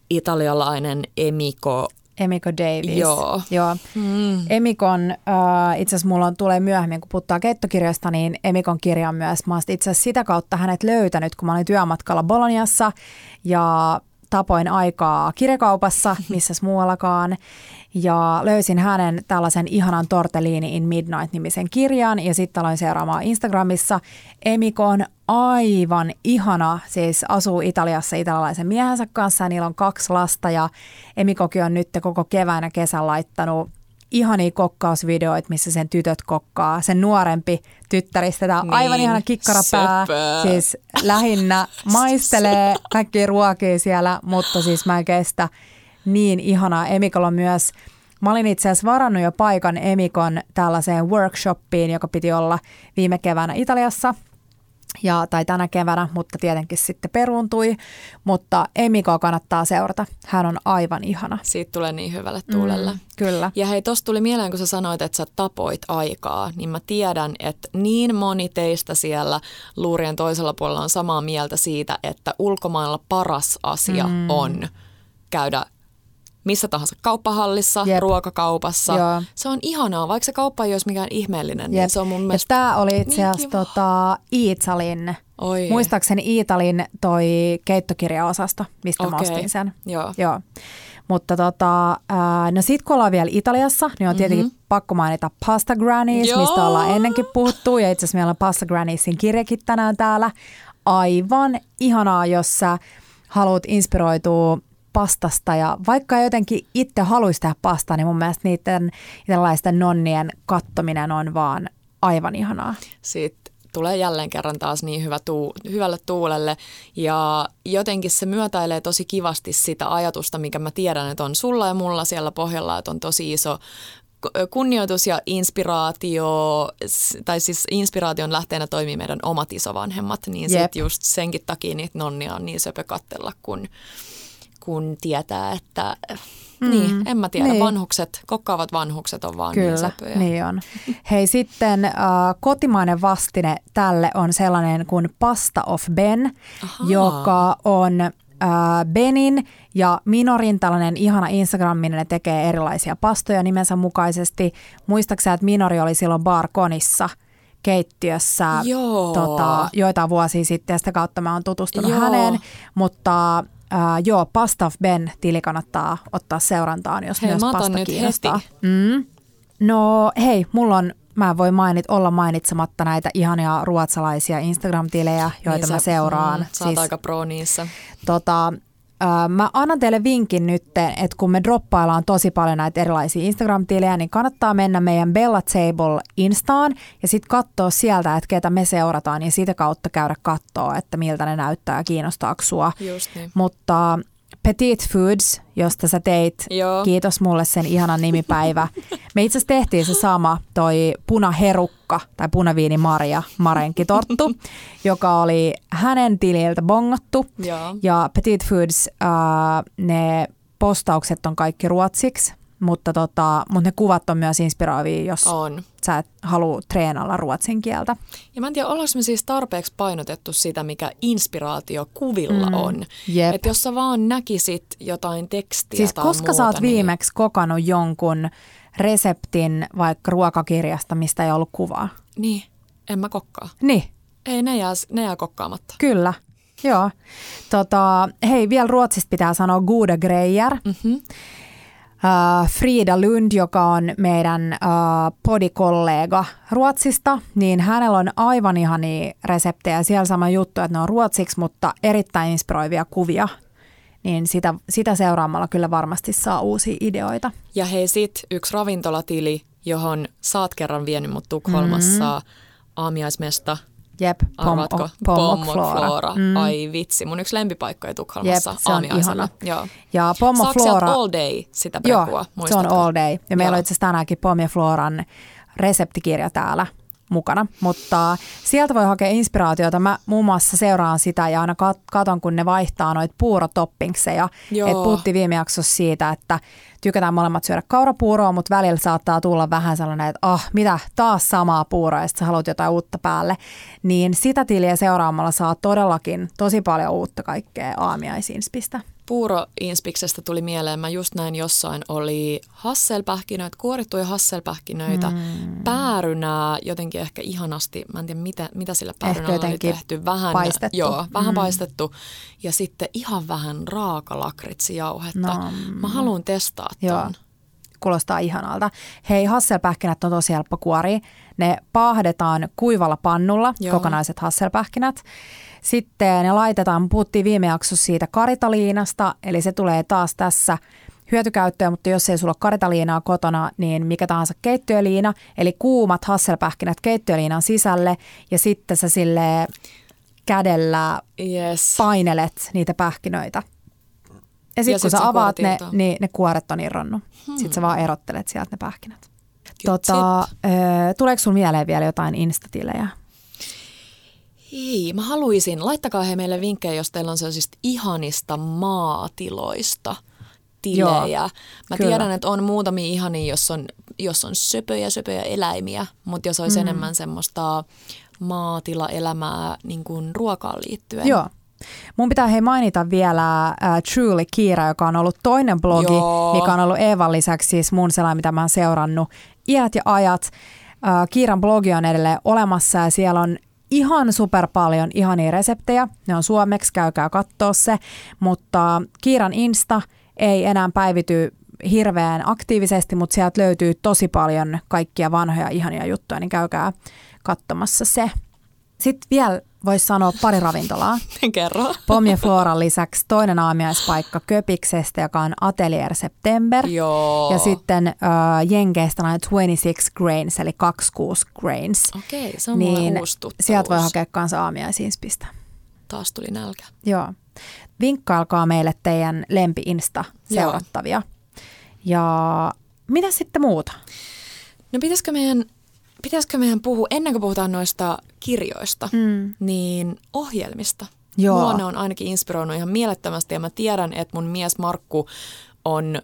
italialainen emiko Emiko Davis. Joo. Joo. Mm. Emikon, äh, itse asiassa mulla on, tulee myöhemmin, kun puhutaan keittokirjasta, niin Emikon kirja on myös. Mä itse asiassa sitä kautta hänet löytänyt, kun mä olin työmatkalla Boloniassa ja tapoin aikaa kirjakaupassa, missä muuallakaan. Ja löysin hänen tällaisen ihanan Tortellini in Midnight-nimisen kirjan ja sitten aloin seuraamaan Instagramissa. Emiko on aivan ihana, siis asuu Italiassa italialaisen miehensä kanssa ja niillä on kaksi lasta ja Emikokin on nyt koko kevään ja kesän laittanut ihania kokkausvideoita, missä sen tytöt kokkaa. Sen nuorempi tyttäristä, tämä niin, aivan ihana kikkarapää. Söpö. Siis lähinnä maistelee kaikki ruokia siellä, mutta siis mä en kestä niin ihanaa. Emikolla on myös Mä olin itse asiassa varannut jo paikan Emikon tällaiseen workshoppiin, joka piti olla viime keväänä Italiassa – ja, tai tänä keväänä, mutta tietenkin sitten peruuntui. Mutta Emiko kannattaa seurata. Hän on aivan ihana. Siitä tulee niin hyvälle tuulelle. Mm, kyllä. Ja hei, tosta tuli mieleen, kun sä sanoit, että sä tapoit aikaa, niin mä tiedän, että niin moni teistä siellä luurien toisella puolella on samaa mieltä siitä, että ulkomailla paras asia mm. on käydä missä tahansa kauppahallissa, Jep. ruokakaupassa. Joo. Se on ihanaa, vaikka se kauppa ei olisi mikään ihmeellinen. Niin se on mun mielestä Tämä oli itse asiassa niin tota, Iitsalin, Oi. muistaakseni Iitalin toi keittokirjaosasto, mistä okay. mä ostin sen. Joo. Joo. Mutta tota, no sit kun ollaan vielä Italiassa, niin on tietenkin mm-hmm. pakko mainita Pasta Grannies, Joo. mistä ollaan ennenkin puhuttu. Ja itse asiassa meillä on Pasta Granniesin kirjakin tänään täällä. Aivan ihanaa, jos sä haluat inspiroitua pastasta. Ja vaikka jotenkin itse haluaisi tehdä pastaa, niin mun mielestä niiden tällaisten nonnien kattominen on vaan aivan ihanaa. Sitten tulee jälleen kerran taas niin hyvä tuu, hyvälle tuulelle. Ja jotenkin se myötäilee tosi kivasti sitä ajatusta, mikä mä tiedän, että on sulla ja mulla siellä pohjalla, että on tosi iso kunnioitus ja inspiraatio, tai siis inspiraation lähteenä toimii meidän omat isovanhemmat, niin sitten just senkin takia niitä nonnia on niin söpö kattella, kun kun tietää, että mm. niin, en mä tiedä, niin. vanhukset, kokkaavat vanhukset on vaan niin Kyllä, niin säpyjä. niin on. Hei sitten äh, kotimainen vastine tälle on sellainen kuin Pasta of Ben, Aha. joka on äh, Benin ja Minorin tällainen ihana Instagram, minne ne tekee erilaisia pastoja nimensä mukaisesti. Muistaakseni, että Minori oli silloin Barkonissa keittiössä tota, joitain vuosia sitten ja sitä kautta mä oon tutustunut Joo. häneen, mutta Uh, joo, Pasta of Ben tili kannattaa ottaa seurantaan, jos hei, myös pasta nyt kiinnostaa. Heti. Mm. No hei, mulla on, mä voin mainit, olla mainitsematta näitä ihania ruotsalaisia Instagram-tilejä, joita niin mä seuraan. Mm, sä siis, aika pro niissä. Tota, Mä annan teille vinkin nyt, että kun me droppaillaan tosi paljon näitä erilaisia Instagram-tilejä, niin kannattaa mennä meidän Bella Table Instaan ja sitten katsoa sieltä, että ketä me seurataan ja sitä kautta käydä katsoa, että miltä ne näyttää ja kiinnostaako sua. Just niin. Mutta Petit Foods, josta sä teit, Joo. kiitos mulle sen ihanan nimipäivä, Me itse asiassa tehtiin se sama, toi punaherukka tai punaviini Maria Marenkitorttu, joka oli hänen tililtä bongattu. Joo. Ja Petit Foods, äh, ne postaukset on kaikki ruotsiksi, mutta, tota, mutta ne kuvat on myös inspiroivia, jos On. sä et halua treenalla ruotsin kieltä. Ja mä en tiedä, ollaanko me siis tarpeeksi painotettu sitä, mikä inspiraatio kuvilla Mm, on. jep. Että jos sä vaan näkisit jotain tekstiä Siis tai koska muuta, sä oot niin... viimeksi kokannut jonkun reseptin vaikka ruokakirjasta, mistä ei ollut kuvaa? Niin, en mä kokkaa. Niin, Ei, ne jää, ne jää kokkaamatta. kyllä. Joo. Tota, hei, vielä Ruotsista pitää sanoa Gouda Greier. Mm-hmm. Uh, Frida Lund, joka on meidän uh, podikollega Ruotsista, niin hänellä on aivan ihania reseptejä. Siellä sama juttu, että ne on ruotsiksi, mutta erittäin inspiroivia kuvia. Niin sitä, sitä seuraamalla kyllä varmasti saa uusia ideoita. Ja hei sit yksi ravintolatili, johon oot kerran vienyt mut Tukholmassa mm-hmm. aamiaismesta. Jep, Arvaatko? Pommo Flora. Mm. Ai vitsi, mun yksi lempipaikkoja Tukholmassa Jep, se on ihana. Joo. Ja Pommo Saatko Flora... all day sitä Joo, prekua? se on all day. Ja meillä Joo. on itse asiassa tänäänkin Pommi Floran reseptikirja täällä mukana, mutta sieltä voi hakea inspiraatiota. Mä muun muassa seuraan sitä ja aina kat- katon, kun ne vaihtaa noita puurotoppinkseja. Joo. Et puhuttiin viime jaksossa siitä, että tykätään molemmat syödä kaurapuuroa, mutta välillä saattaa tulla vähän sellainen, että ah, mitä, taas samaa puuroa ja sitten haluat jotain uutta päälle. Niin sitä tiliä seuraamalla saa todellakin tosi paljon uutta kaikkea aamiaisinspistä. Puuroinspiksestä tuli mieleen, mä just näin jossain oli hasselpähkinöitä, kuorittuja hasselpähkinöitä, mm. päärynää jotenkin ehkä ihanasti, mä en tiedä mitä, mitä sillä päärynällä oli tehty. Vähän, paistettu. Joo, vähän Mm. mm. paistettu ja sitten ihan vähän raakalakritsi-jauhetta. No, Mä haluan testaa ton. Kuulostaa ihanalta. Hei, hasselpähkinät on tosi helppo kuori. Ne paahdetaan kuivalla pannulla. Joo. kokonaiset hasselpähkinät. Sitten ne laitetaan, puhuttiin viime jaksossa siitä karitaliinasta, eli se tulee taas tässä hyötykäyttöön, mutta jos ei sulla ole karitaliinaa kotona, niin mikä tahansa keittiöliina, eli kuumat hasselpähkinät keittiöliinan sisälle ja sitten sä sille kädellä Yes. painelet niitä pähkinöitä. Ja sitten kun sit sä avaat ne, niin ne kuoret on irronnut. Hmm. Sitten sä vaan erottelet sieltä ne pähkinät. Good Tota, ö, tuleeko sun mieleen vielä jotain instatilejä? Ei, mä haluaisin, laittakaa he meille vinkkejä, jos teillä on sellaisista ihanista maatiloista tilejä. Joo, mä kyllä. tiedän, että on muutamia ihania, jos on, jos on söpöjä, söpöjä eläimiä, mutta jos olisi mm. enemmän semmoista maatilaelämää niin kuin ruokaan liittyen. Joo. Mun pitää hei mainita vielä äh, Truly Kiira, joka on ollut toinen blogi, Joo. mikä on ollut Eevan lisäksi siis mun sellainen, mitä mä oon seurannut iät ja ajat. Äh, Kiiran blogi on edelleen olemassa ja siellä on ihan super paljon ihania reseptejä. Ne on suomeksi, käykää katsoa se. Mutta Kiiran Insta ei enää päivity hirveän aktiivisesti, mutta sieltä löytyy tosi paljon kaikkia vanhoja ihania juttuja, niin käykää katsomassa se. Sitten vielä voisi sanoa pari ravintolaa. Kerro. Pommi Floran lisäksi toinen aamiaispaikka Köpiksestä, joka on Atelier September. Joo. Ja sitten äh, Jenkeistä on 26 grains, eli 26 grains. Okei, se on niin uusi tuttavuus. sieltä voi hakea kanssa aamiaisinspistä. Taas tuli nälkä. Joo. Vinkkailkaa meille teidän lempi-insta Joo. seurattavia. Ja mitä sitten muuta? No pitäisikö meidän, pitäisikö meidän puhua, ennen kuin puhutaan noista kirjoista, Mm. niin ohjelmista. Joo. Mua ne on ainakin inspiroinut ihan mielettömästi ja mä tiedän, että mun mies Markku on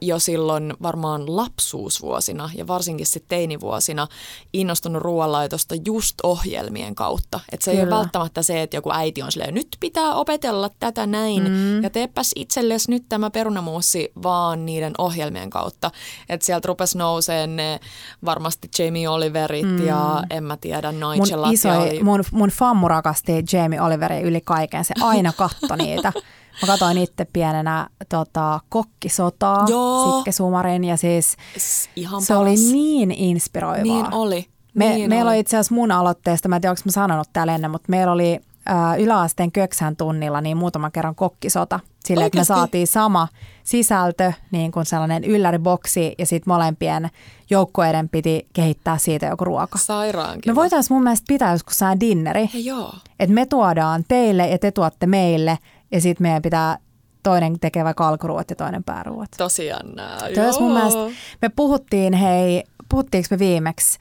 jo silloin varmaan lapsuusvuosina ja varsinkin sitten teinivuosina innostunut ruoanlaitosta just ohjelmien kautta. Et se ei Kyllä. ole välttämättä se, että joku äiti on silleen, nyt pitää opetella tätä näin mm. ja teepäs itsellesi nyt tämä perunamuussi vaan niiden ohjelmien kautta. Että sieltä rupesi nouseen ne varmasti Jamie Oliverit mm. ja en mä tiedä, Nigelat. Mun, iso, ja oli... mun, mun fammu rakasti Jamie Oliveria yli kaiken. Se aina katto niitä. Mä katsoin itse pienenä tota, kokkisotaa, Joo. Sikke Sumarin, ja siis S- Ihan se oli paras. niin inspiroivaa. Niin oli. Me, niin meillä oli. oli itse asiassa mun aloitteesta, mä en tiedä, onko mä sanonut täällä ennen, mutta meillä oli ä, yläasteen köksän tunnilla niin muutaman kerran kokkisota. Sille, että me saatiin sama sisältö, niin kuin sellainen ylläriboksi, ja sitten molempien joukkueiden piti kehittää siitä joku ruoka. Sairaan Me voitaisiin mun mielestä pitää joskus sään dinneri, Hei joo. että me tuodaan teille ja te tuotte meille, ja sitten meidän pitää toinen tekee vaikka alkuruot ja toinen pääruot. Tosi jännää. Joo. mun mielestä, me puhuttiin, hei, puhuttiinko me viimeksi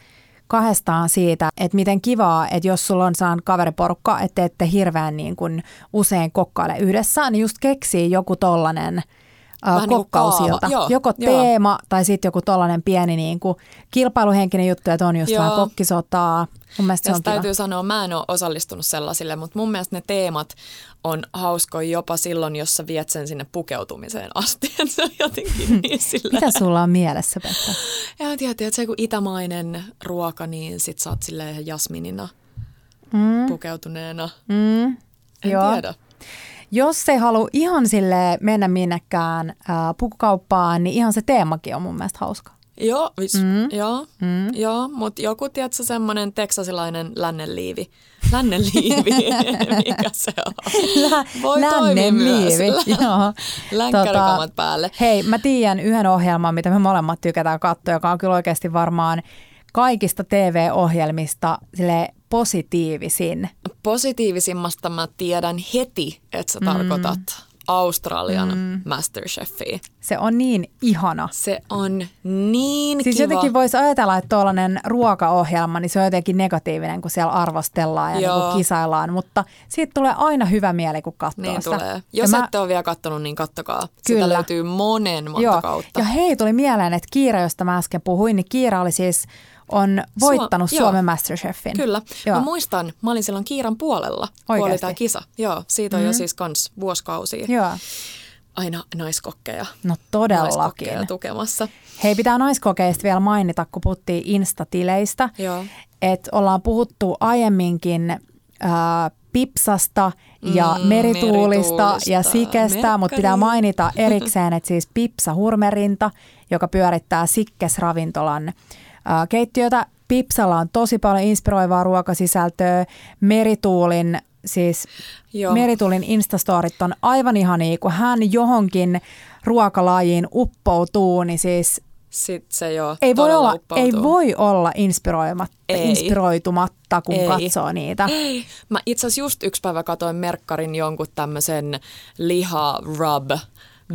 kahdestaan siitä, että miten kivaa, että jos sulla on saan kaveriporukka, että ette hirveän niin kuin usein kokkaile yhdessä, niin just keksii joku tollanen – Vähän niinku kokkausilta. Niin Joko joo. teema tai sitten joku tollainen pieni niin kuin kilpailuhenkinen juttu, että on just joo. vähän kokkisotaa. Mun mielestä se on täytyy kiva. sanoa, mä en ole osallistunut sellaisille, mutta mun mielestä ne teemat on hauskoja jopa silloin, jos sä viet sen sinne pukeutumiseen asti. Se on jotenkin niin sillä. Mitä sulla on mielessä, Pekka? Ja tiedät, että se kun itämainen ruoka, niin sit sä oot silleen jasminina mm. pukeutuneena. Mm. En Joo. tiedä. Jos ei halua ihan sille mennä minnekään äh, pukukauppaan, niin ihan se teemakin on mun mielestä hauska. Joo, vis, mm. joo, mm. joo mutta joku, tiedätkö, semmoinen teksasilainen lännenliivi. Lännenliivi, mikä se on? Lä, Voi lännenliivi, joo. Länkkärikamat tota, päälle. Hei, mä tiedän yhden ohjelman, mitä me molemmat tykätään katsoa, joka on kyllä oikeasti varmaan kaikista TV-ohjelmista sille positiivisin. Positiivisimmasta mä tiedän heti, että sä mm. tarkoitat Australian mm. Masterchefia. Se on niin ihana. Se on niin Siis kiva. jotenkin voisi ajatella, että tuollainen ruokaohjelma, niin se on jotenkin negatiivinen, kun siellä arvostellaan ja niin kisaillaan, mutta siitä tulee aina hyvä mieli, kun katsoo niin sitä. Tulee. Jos ja ette mä... ole vielä katsonut, niin kattokaa. Kyllä. Sitä löytyy monen monta Joo. kautta. Ja hei, tuli mieleen, että Kiira, josta mä äsken puhuin, niin Kiira oli siis on voittanut Suom- Suomen joo. Masterchefin. Kyllä. Joo. Mä muistan, mä olin silloin Kiiran puolella, kun oli tämä kisa. Joo, siitä on mm-hmm. jo siis kans vuosikausia. Joo. Aina naiskokkeja. No todellakin. tukemassa. Hei, pitää naiskokeista vielä mainita, kun puhuttiin instatileistä. Joo. Että ollaan puhuttu aiemminkin äh, Pipsasta ja mm, merituulista, merituulista ja Sikestä, mutta pitää mainita erikseen, että siis Pipsa Hurmerinta, joka pyörittää Sikkes-ravintolan keittiötä. Pipsalla on tosi paljon inspiroivaa ruokasisältöä. Merituulin siis Joo. Merituulin instastorit on aivan ihania, kun hän johonkin ruokalajiin uppoutuu, niin siis Sitten se jo ei voi, olla, ei voi olla inspiroimatta, ei. inspiroitumatta, kun ei. katsoo niitä. Ei. Mä itse asiassa just yksi päivä katoin Merkkarin jonkun tämmöisen liha rub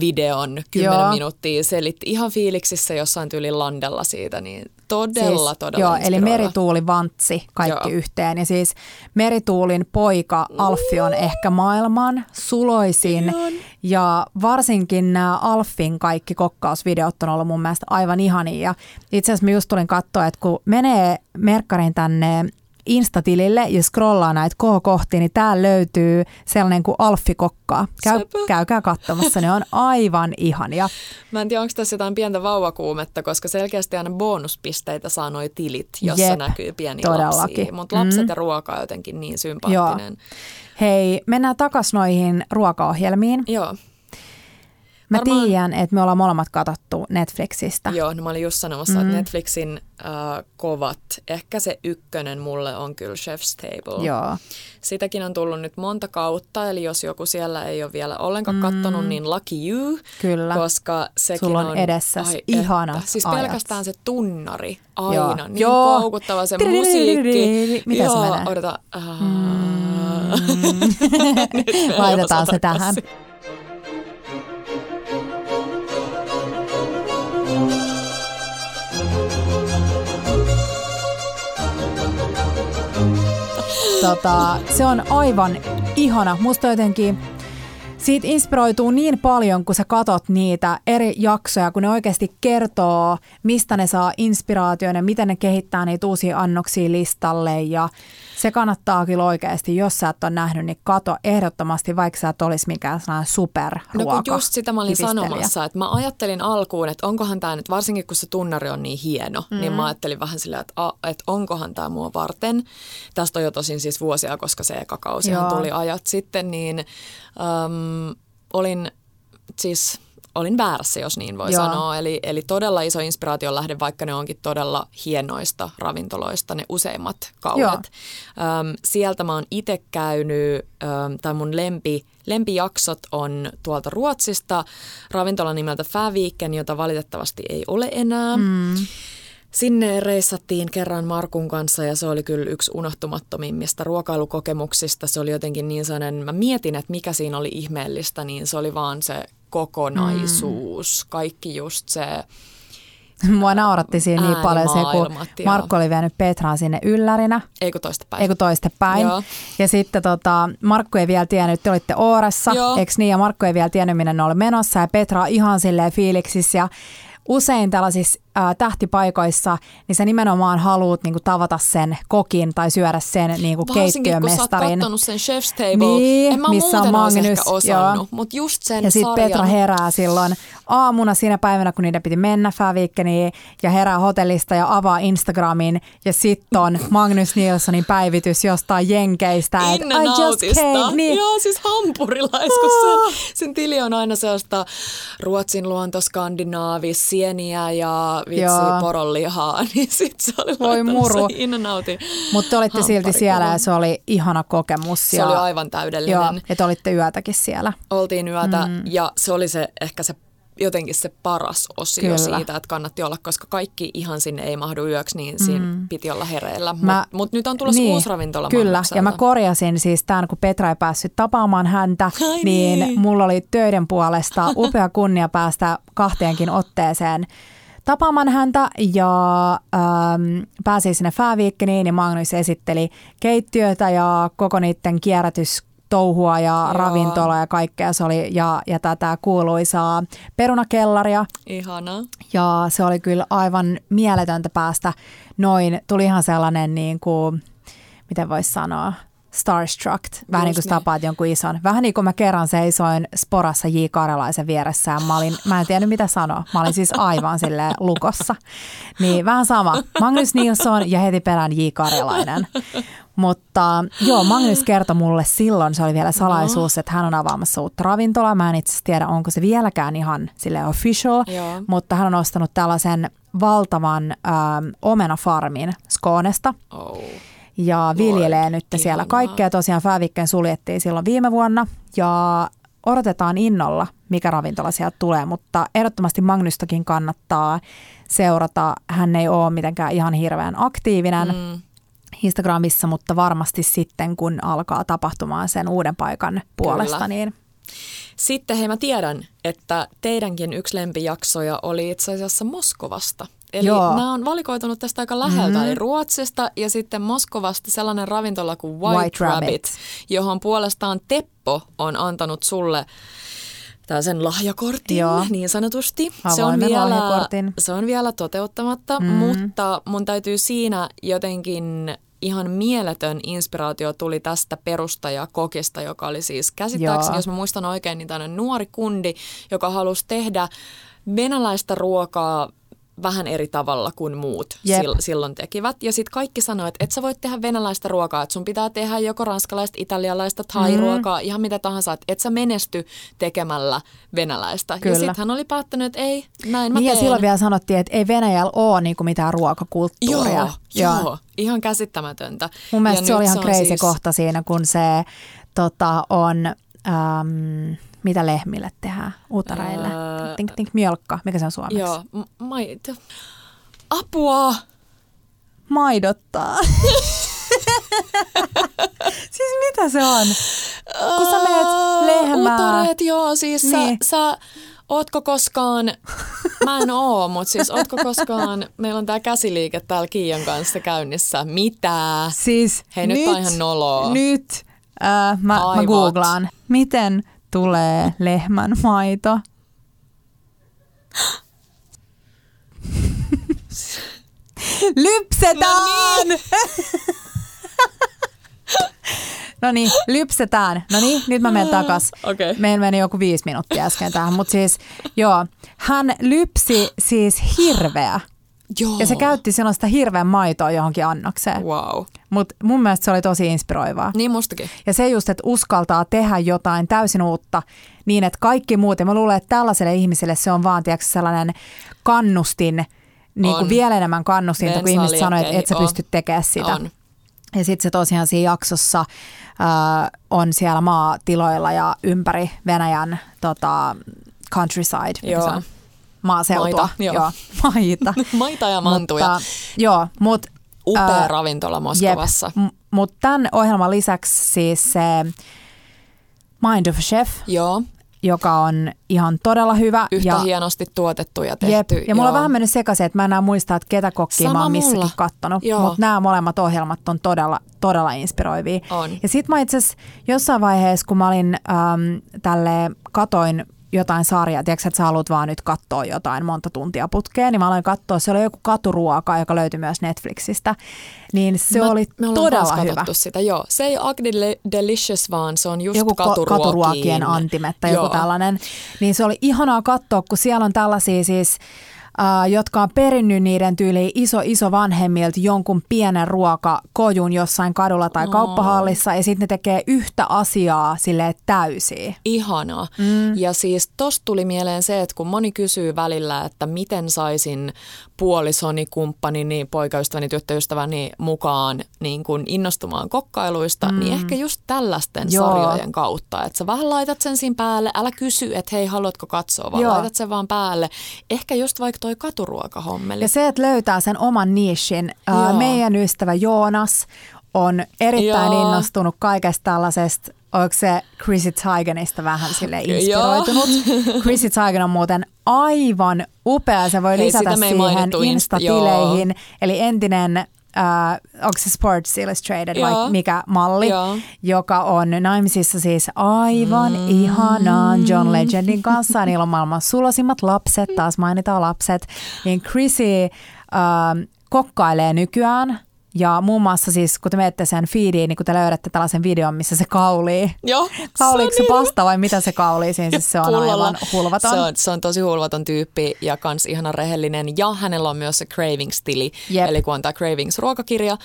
videon kymmenen Joo. minuuttia, selitti ihan fiiliksissä jossain tyylin landella siitä, niin todella, siis, todella Joo, eli merituuli vantsi kaikki joo. yhteen. Ja siis merituulin poika Alffi on ehkä maailman suloisin. Ihan. Ja varsinkin nämä Alfin kaikki kokkausvideot on ollut mun mielestä aivan ihania. Ja itse asiassa mä just tulin katsoa, että kun menee Merkkarin tänne Instatilille ja scrollaa näitä kohokohtia, niin täällä löytyy sellainen kuin Alffi Kokkaa. Käy, käykää katsomassa, ne on aivan ihania. Mä en tiedä, onko tässä jotain pientä vauvakuumetta, koska selkeästi aina bonuspisteitä saa noi tilit, jossa Jep, näkyy pieni todellakin. lapsia. Mutta lapset mm. ja ruoka on jotenkin niin sympaattinen. Joo. Hei, mennään takaisin noihin ruokaohjelmiin. Joo. Mä Varmaan... tiedän, että me ollaan molemmat katsottu Netflixistä. Joo, no mä olin just sanomassa, mm. että Netflixin äh, kovat, ehkä se ykkönen mulle on kyllä Chef's Table. Joo. Sitäkin on tullut nyt monta kautta, eli jos joku siellä ei ole vielä ollenkaan mm. kattonut, niin lucky you. Kyllä. Koska sekin Sulla on, on edessä ihana että. Siis ajat. pelkästään se tunnari aina, Joo. niin Joo. koukuttava se musiikki. Joo, se menee? odota. Laitetaan se tähän. Tota, se on aivan ihana. Musta jotenkin siitä inspiroituu niin paljon, kun sä katot niitä eri jaksoja, kun ne oikeasti kertoo, mistä ne saa inspiraation ja miten ne kehittää niitä uusia annoksia listalle. Ja se kannattaa kyllä oikeasti, jos sä et ole nähnyt, niin kato ehdottomasti, vaikka sä et olisi mikään sellainen superruoka. No kun just sitä mä olin sanomassa, että mä ajattelin alkuun, että onkohan tämä nyt, varsinkin kun se tunnari on niin hieno, mm-hmm. niin mä ajattelin vähän silleen, että, a, että onkohan tämä mua varten. Tästä on jo tosin siis vuosia, koska se eka kausihan tuli ajat sitten, niin äm, olin siis olin väärässä, jos niin voi Joo. sanoa. Eli, eli todella iso inspiraation lähde, vaikka ne onkin todella hienoista ravintoloista, ne useimmat kaudet. Öm, sieltä mä oon itse käynyt, öm, tai mun lempi, lempijaksot on tuolta Ruotsista, ravintola nimeltä Fäviken, jota valitettavasti ei ole enää. Mm. Sinne reissattiin kerran Markun kanssa ja se oli kyllä yksi unohtumattomimmista ruokailukokemuksista. Se oli jotenkin niin sellainen, mä mietin, että mikä siinä oli ihmeellistä, niin se oli vaan se kokonaisuus, mm. kaikki just se Mua nauratti siinä niin paljon se, kun Markku oli vienyt Petran sinne yllärinä. Eikö toistepäin. Eikö toistepäin. Joo. Ja sitten tota, Markku ei vielä tiennyt, te olitte Ooressa, eikö niin? Ja Markku ei vielä tiennyt, minne ne oli menossa. Ja Petra ihan silleen fiiliksissä. Ja usein tällaisissa ää, tähtipaikoissa, niin sä nimenomaan haluat niinku tavata sen kokin tai syödä sen niinku keittiömestarin. kun sä sen Chef's Table, niin, en mä missä on Magnus, osannut, mutta just sen Ja sitten Petra herää silloin aamuna siinä päivänä, kun niiden piti mennä Fävikkeniin ja herää hotellista ja avaa Instagramin ja sitten on Magnus Nilssonin päivitys jostain jenkeistä. Inne I just came. Niin. Joo, siis hampurilais, kun sen, sen tili on aina sellaista Ruotsin luonto, Skandinaavi, sieniä ja vitsi Joo. poronlihaa, niin sitten se oli Voi muru. Mutta te olitte silti siellä ja se oli ihana kokemus. Se ja, oli aivan täydellinen. Joo, että olitte yötäkin siellä. Oltiin yötä mm. ja se oli se ehkä se jotenkin se paras osio Kyllä. siitä, että kannatti olla, koska kaikki ihan sinne ei mahdu yöksi, niin siinä mm. piti olla hereillä. Mutta mut nyt on tulossa niin, uusi ravintola Kyllä, ja mä korjasin siis tämän, kun Petra ei päässyt tapaamaan häntä, Ai niin, niin mulla oli töiden puolesta upea kunnia päästä kahteenkin otteeseen tapaamaan häntä ja ähm, pääsi sinne Fääviikkeniin ja Magnus esitteli keittiötä ja koko niiden kierrätys touhua ja Joo. ravintola ja kaikkea se oli ja, ja tätä kuuluisaa perunakellaria. Ihana. Ja se oli kyllä aivan mieletöntä päästä noin, tuli ihan sellainen niin kuin, miten voisi sanoa, starstruck, vähän niin kuin niin. tapaat jonkun ison. Vähän niin kuin mä kerran seisoin Sporassa J. Karjalaisen vieressä ja mä, olin, mä en tiennyt mitä sanoa. Mä olin siis aivan sille lukossa. Niin vähän sama. Magnus Nilsson ja heti perään J. Karjalainen. Mutta joo, Magnus kertoi mulle silloin, se oli vielä salaisuus, että hän on avaamassa uutta ravintolaa. Mä en itse tiedä, onko se vieläkään ihan sille official, joo. mutta hän on ostanut tällaisen valtavan ähm, omenafarmin Skoonesta. Oh ja viljelee nyt ihanaa. siellä kaikkea. Tosiaan Fävikken suljettiin silloin viime vuonna ja odotetaan innolla, mikä ravintola sieltä tulee, mutta ehdottomasti Magnustakin kannattaa seurata. Hän ei ole mitenkään ihan hirveän aktiivinen mm. Instagramissa, mutta varmasti sitten, kun alkaa tapahtumaan sen uuden paikan puolesta, Kyllä. niin sitten hei mä tiedän, että teidänkin yksi lempijaksoja oli itse asiassa Moskovasta. Eli Joo. nämä on valikoitunut tästä aika läheltä, mm-hmm. eli Ruotsista ja sitten Moskovasta sellainen ravintola kuin White, White Rabbit, Rabbit, johon puolestaan Teppo on antanut sulle sen lahjakortin Joo. niin sanotusti. se on, vielä, se on vielä toteuttamatta, mm. mutta mun täytyy siinä jotenkin ihan mieletön inspiraatio tuli tästä perustajakokista, joka oli siis käsittääkseni, Joo. jos mä muistan oikein, niin tämmöinen nuori kundi, joka halusi tehdä venäläistä ruokaa vähän eri tavalla kuin muut yep. silloin tekivät. Ja sitten kaikki sanoivat, että et sä voit tehdä venäläistä ruokaa, että sun pitää tehdä joko ranskalaista, italialaista, thai-ruokaa, mm. ihan mitä tahansa, että et sä menesty tekemällä venäläistä. Kyllä. Ja sitten hän oli päättänyt, että ei, näin mä niin teen. Ja silloin vielä sanottiin, että ei Venäjällä ole niinku mitään ruokakulttuuria. Joo, joo, joo, ihan käsittämätöntä. Mun mielestä ja se oli ihan crazy siis... kohta siinä, kun se tota, on... Um, mitä lehmille tehdään, utareille? Öö, tink, tink, mjölkka, mikä se on suomeksi? Joo, maito. Apua! Maidottaa. siis mitä se on? Kun sä menet lehmää. Utareet, joo, siis niin. sä, sä Ootko koskaan, mä en oo, mutta siis ootko koskaan, meillä on tää käsiliike täällä Kiian kanssa käynnissä. Mitä? Siis Hei, nyt, nyt on ihan noloa. Nyt äh, mä, mä googlaan. Miten tulee lehmän maito. Lypsetään! No niin. no niin, lypsetään. No niin, nyt mä menen takas. Okay. Meillä meni joku viisi minuuttia äsken tähän, mutta siis joo, hän lypsi siis hirveä. Joo. Ja se käytti silloin sitä hirveän maitoa johonkin annokseen. Wow. Mutta mun mielestä se oli tosi inspiroivaa. Niin mustakin. Ja se just, että uskaltaa tehdä jotain täysin uutta niin, että kaikki muut, ja mä luulen, että tällaiselle ihmiselle se on vaan tiiäks, sellainen kannustin, niin kuin vielä enemmän kannustin, kun ihmiset sanoo, että et sä pysty tekemään sitä. On. Ja sitten se tosiaan siinä jaksossa äh, on siellä maatiloilla ja ympäri Venäjän tota, countryside. Joo. Maaseutua. Maita, joo. joo maita. Maita ja mantuja. Mutta, joo, mutta Upea ää, ravintola Moskovassa. Jep, mutta tämän ohjelman lisäksi siis se Mind of Chef, Joo, joka on ihan todella hyvä. yhtä ja, hienosti tuotettu ja Jep, tehty. ja mulla on joo. vähän mennyt sekaisin, että mä enää muista, että ketä kokkia Sama mä oon missäkin mulla. kattonut. Joo. Mutta nämä molemmat ohjelmat on todella, todella inspiroivia. On. Ja sit mä itse jossain vaiheessa, kun mä olin äm, tälle, katoin jotain sarjaa, tiedätkö, että sä haluat vaan nyt katsoa jotain monta tuntia putkeen, niin mä aloin katsoa, se oli joku katuruoka, joka löytyi myös Netflixistä, niin se Mä- oli me todella hyvä. sitä, joo. Se ei ole Agni Delicious, vaan se on just joku katuruokiin. katuruokien antimet tai joku Joo. tällainen. Niin se oli ihanaa katsoa, kun siellä on tällaisia siis, jotka on perinnyt niiden tyyliin iso iso vanhemmilta jonkun pienen ruokakojun jossain kadulla tai No. kauppahallissa ja sitten ne tekee yhtä asiaa sille täysiä. Ihanaa. Mm. Ja siis tosta tuli mieleen se, että kun moni kysyy välillä, että miten saisin puolisoni, kumppanini, poikaystäväni, tyttöystäväni mukaan niin kun innostumaan kokkailuista, mm. niin ehkä just tällaisten Joo. sarjojen kautta. Että sä vähän laitat sen siinä päälle, älä kysy, että hei, haluatko katsoa, vaan Joo. laitat sen vaan päälle. Ehkä just vaikka toi katuruokahommeli. Ja se, että löytää sen oman niishin. Joo. Meidän ystävä Joonas on erittäin Joo. innostunut kaikesta tällaisesta Onko se Chrissy Teigenista vähän sille inspiroitunut? Chrissy Teigen on muuten aivan upea. Se voi Hei, lisätä siihen Insta-tileihin. Eli entinen, äh, onko se Sports Illustrated vai Joo. mikä malli, Joo. joka on naimisissa siis aivan mm. ihanaan John Legendin kanssa. Niillä on maailman sulosimmat lapset, taas mainitaan lapset. Niin Chrissy äh, kokkailee nykyään. Ja muun muassa siis, kun te menette sen feediin, niin kun te löydätte tällaisen videon, missä se kaulii. Joo, Kauliiko se niin- pasta vai mitä se kaulii siinä? Siis se on Pullalla. aivan hulvaton. Se on, se on tosi hulvaton tyyppi ja kans ihana rehellinen. Ja hänellä on myös se Cravings-tili. Jep. Eli kun on tämä Cravings-ruokakirja,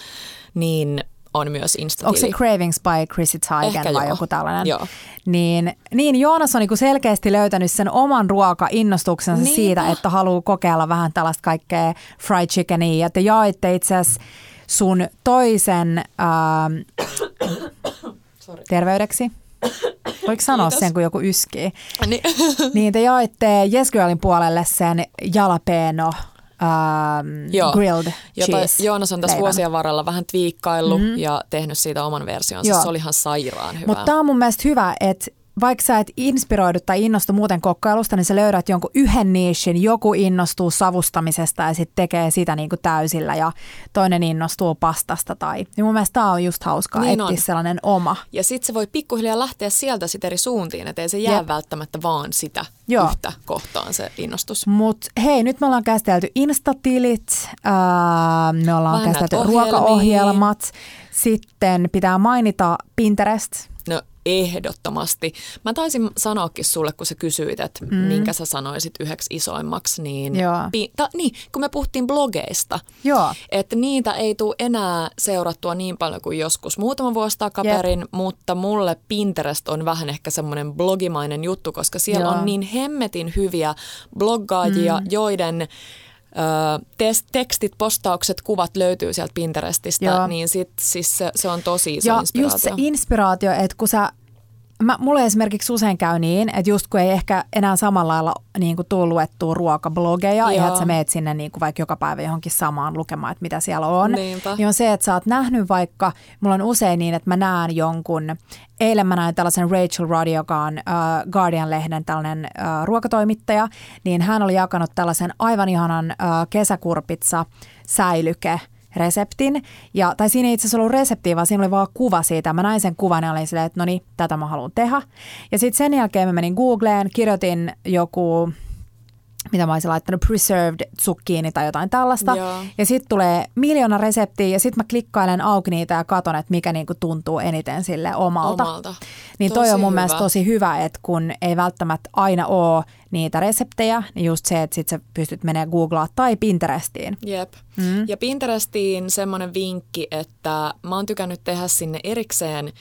niin on myös Insta-tili. Onko se Cravings by Chrissy Teigen Ehkä vai joo. joku tällainen? Joo. Niin, niin Joonas on niinku selkeästi löytänyt sen oman ruoka-innostuksensa Niinpä. siitä, että haluaa kokeilla vähän tällaista kaikkea fried chickenia. Ja te jaoitte itse asiassa sun toisen ähm, terveydeksi. Voiko sanoa Kiitos. sen, kun joku yskii? Niin. Niin te jaoitte Yes Girlin puolelle sen jalapeno ähm, Joo. grilled Jota cheese Joonas on tässä leivän. vuosien varrella vähän twiikkaillut mm. ja tehnyt siitä oman versionsa. Joo. Se oli ihan sairaan hyvä. Mutta tämä on mun mielestä hyvä, että vaikka sä et inspiroidu tai innostu muuten kokkailusta, niin sä löydät jonkun yhden niishin, joku innostuu savustamisesta ja sitten tekee sitä niin kuin täysillä ja toinen innostuu pastasta. Tai, niin mun mielestä tämä on just hauskaa, Niin etsiä on. sellainen oma. Ja sitten se voi pikkuhiljaa lähteä sieltä sit eri suuntiin, että ei se jää Jep. Välttämättä vaan sitä Joo. yhtä kohtaan se innostus. Mutta hei, nyt me ollaan käsitelty instatilit, ää, me ollaan Vähän käsitelty ruokaohjelmat, sitten pitää mainita Pinterest. No ehdottomasti. Mä taisin sanoakin sulle, kun sä kysyit, että mm. minkä sä sanoisit yhdeksi isoimmaksi, niin, Joo. pi- ta, niin kun me puhuttiin blogeista, Joo. että niitä ei tule enää seurattua niin paljon kuin joskus muutama vuosi takaperin, mutta mulle Pinterest on vähän ehkä semmoinen blogimainen juttu, koska siellä Joo. on niin hemmetin hyviä bloggaajia, mm. joiden tes- tekstit, postaukset, kuvat löytyy sieltä Pinterestistä, Joo. niin sit, siis se, se on tosi iso Ja inspiraatio. just se inspiraatio, että kun sä Mä, mulle esimerkiksi usein käy niin, että just kun ei ehkä enää samalla lailla niin kuin tuu luettua ruokablogeja, ihan että sä meet sinne niin kuin vaikka joka päivä johonkin samaan lukemaan, että mitä siellä on, Niinpä. niin on se, että sä oot nähnyt vaikka, mulla on usein niin, että mä näen jonkun, eilen mä näin tällaisen Rachel Roddy, joka on uh, Guardian-lehden tällainen uh, ruokatoimittaja, niin hän oli jakanut tällaisen aivan ihanan uh, kesäkurpitsa säilyke, reseptin. Ja, tai siinä ei itse asiassa ollut reseptiä, vaan siinä oli vaan kuva siitä. Mä näin sen kuvan ja olin silleen, että no niin, tätä mä haluan tehdä. Ja sitten sen jälkeen mä menin Googleen, kirjoitin joku mitä mä olisin laittanut, preserved zucchini tai jotain tällaista. Joo. Ja sitten tulee miljoona reseptiä ja sitten mä klikkailen auki niitä ja katon, että mikä niinku tuntuu eniten sille omalta. Omalta. Niin toi Tosi on mun hyvä. mielestä tosi hyvä, että kun ei välttämättä aina ole niitä reseptejä, niin just se, että sit sä pystyt menemään Googlaa tai Pinterestiin. Jep. Mm. Ja Pinterestiin semmoinen vinkki, että mä oon tykännyt tehdä sinne erikseen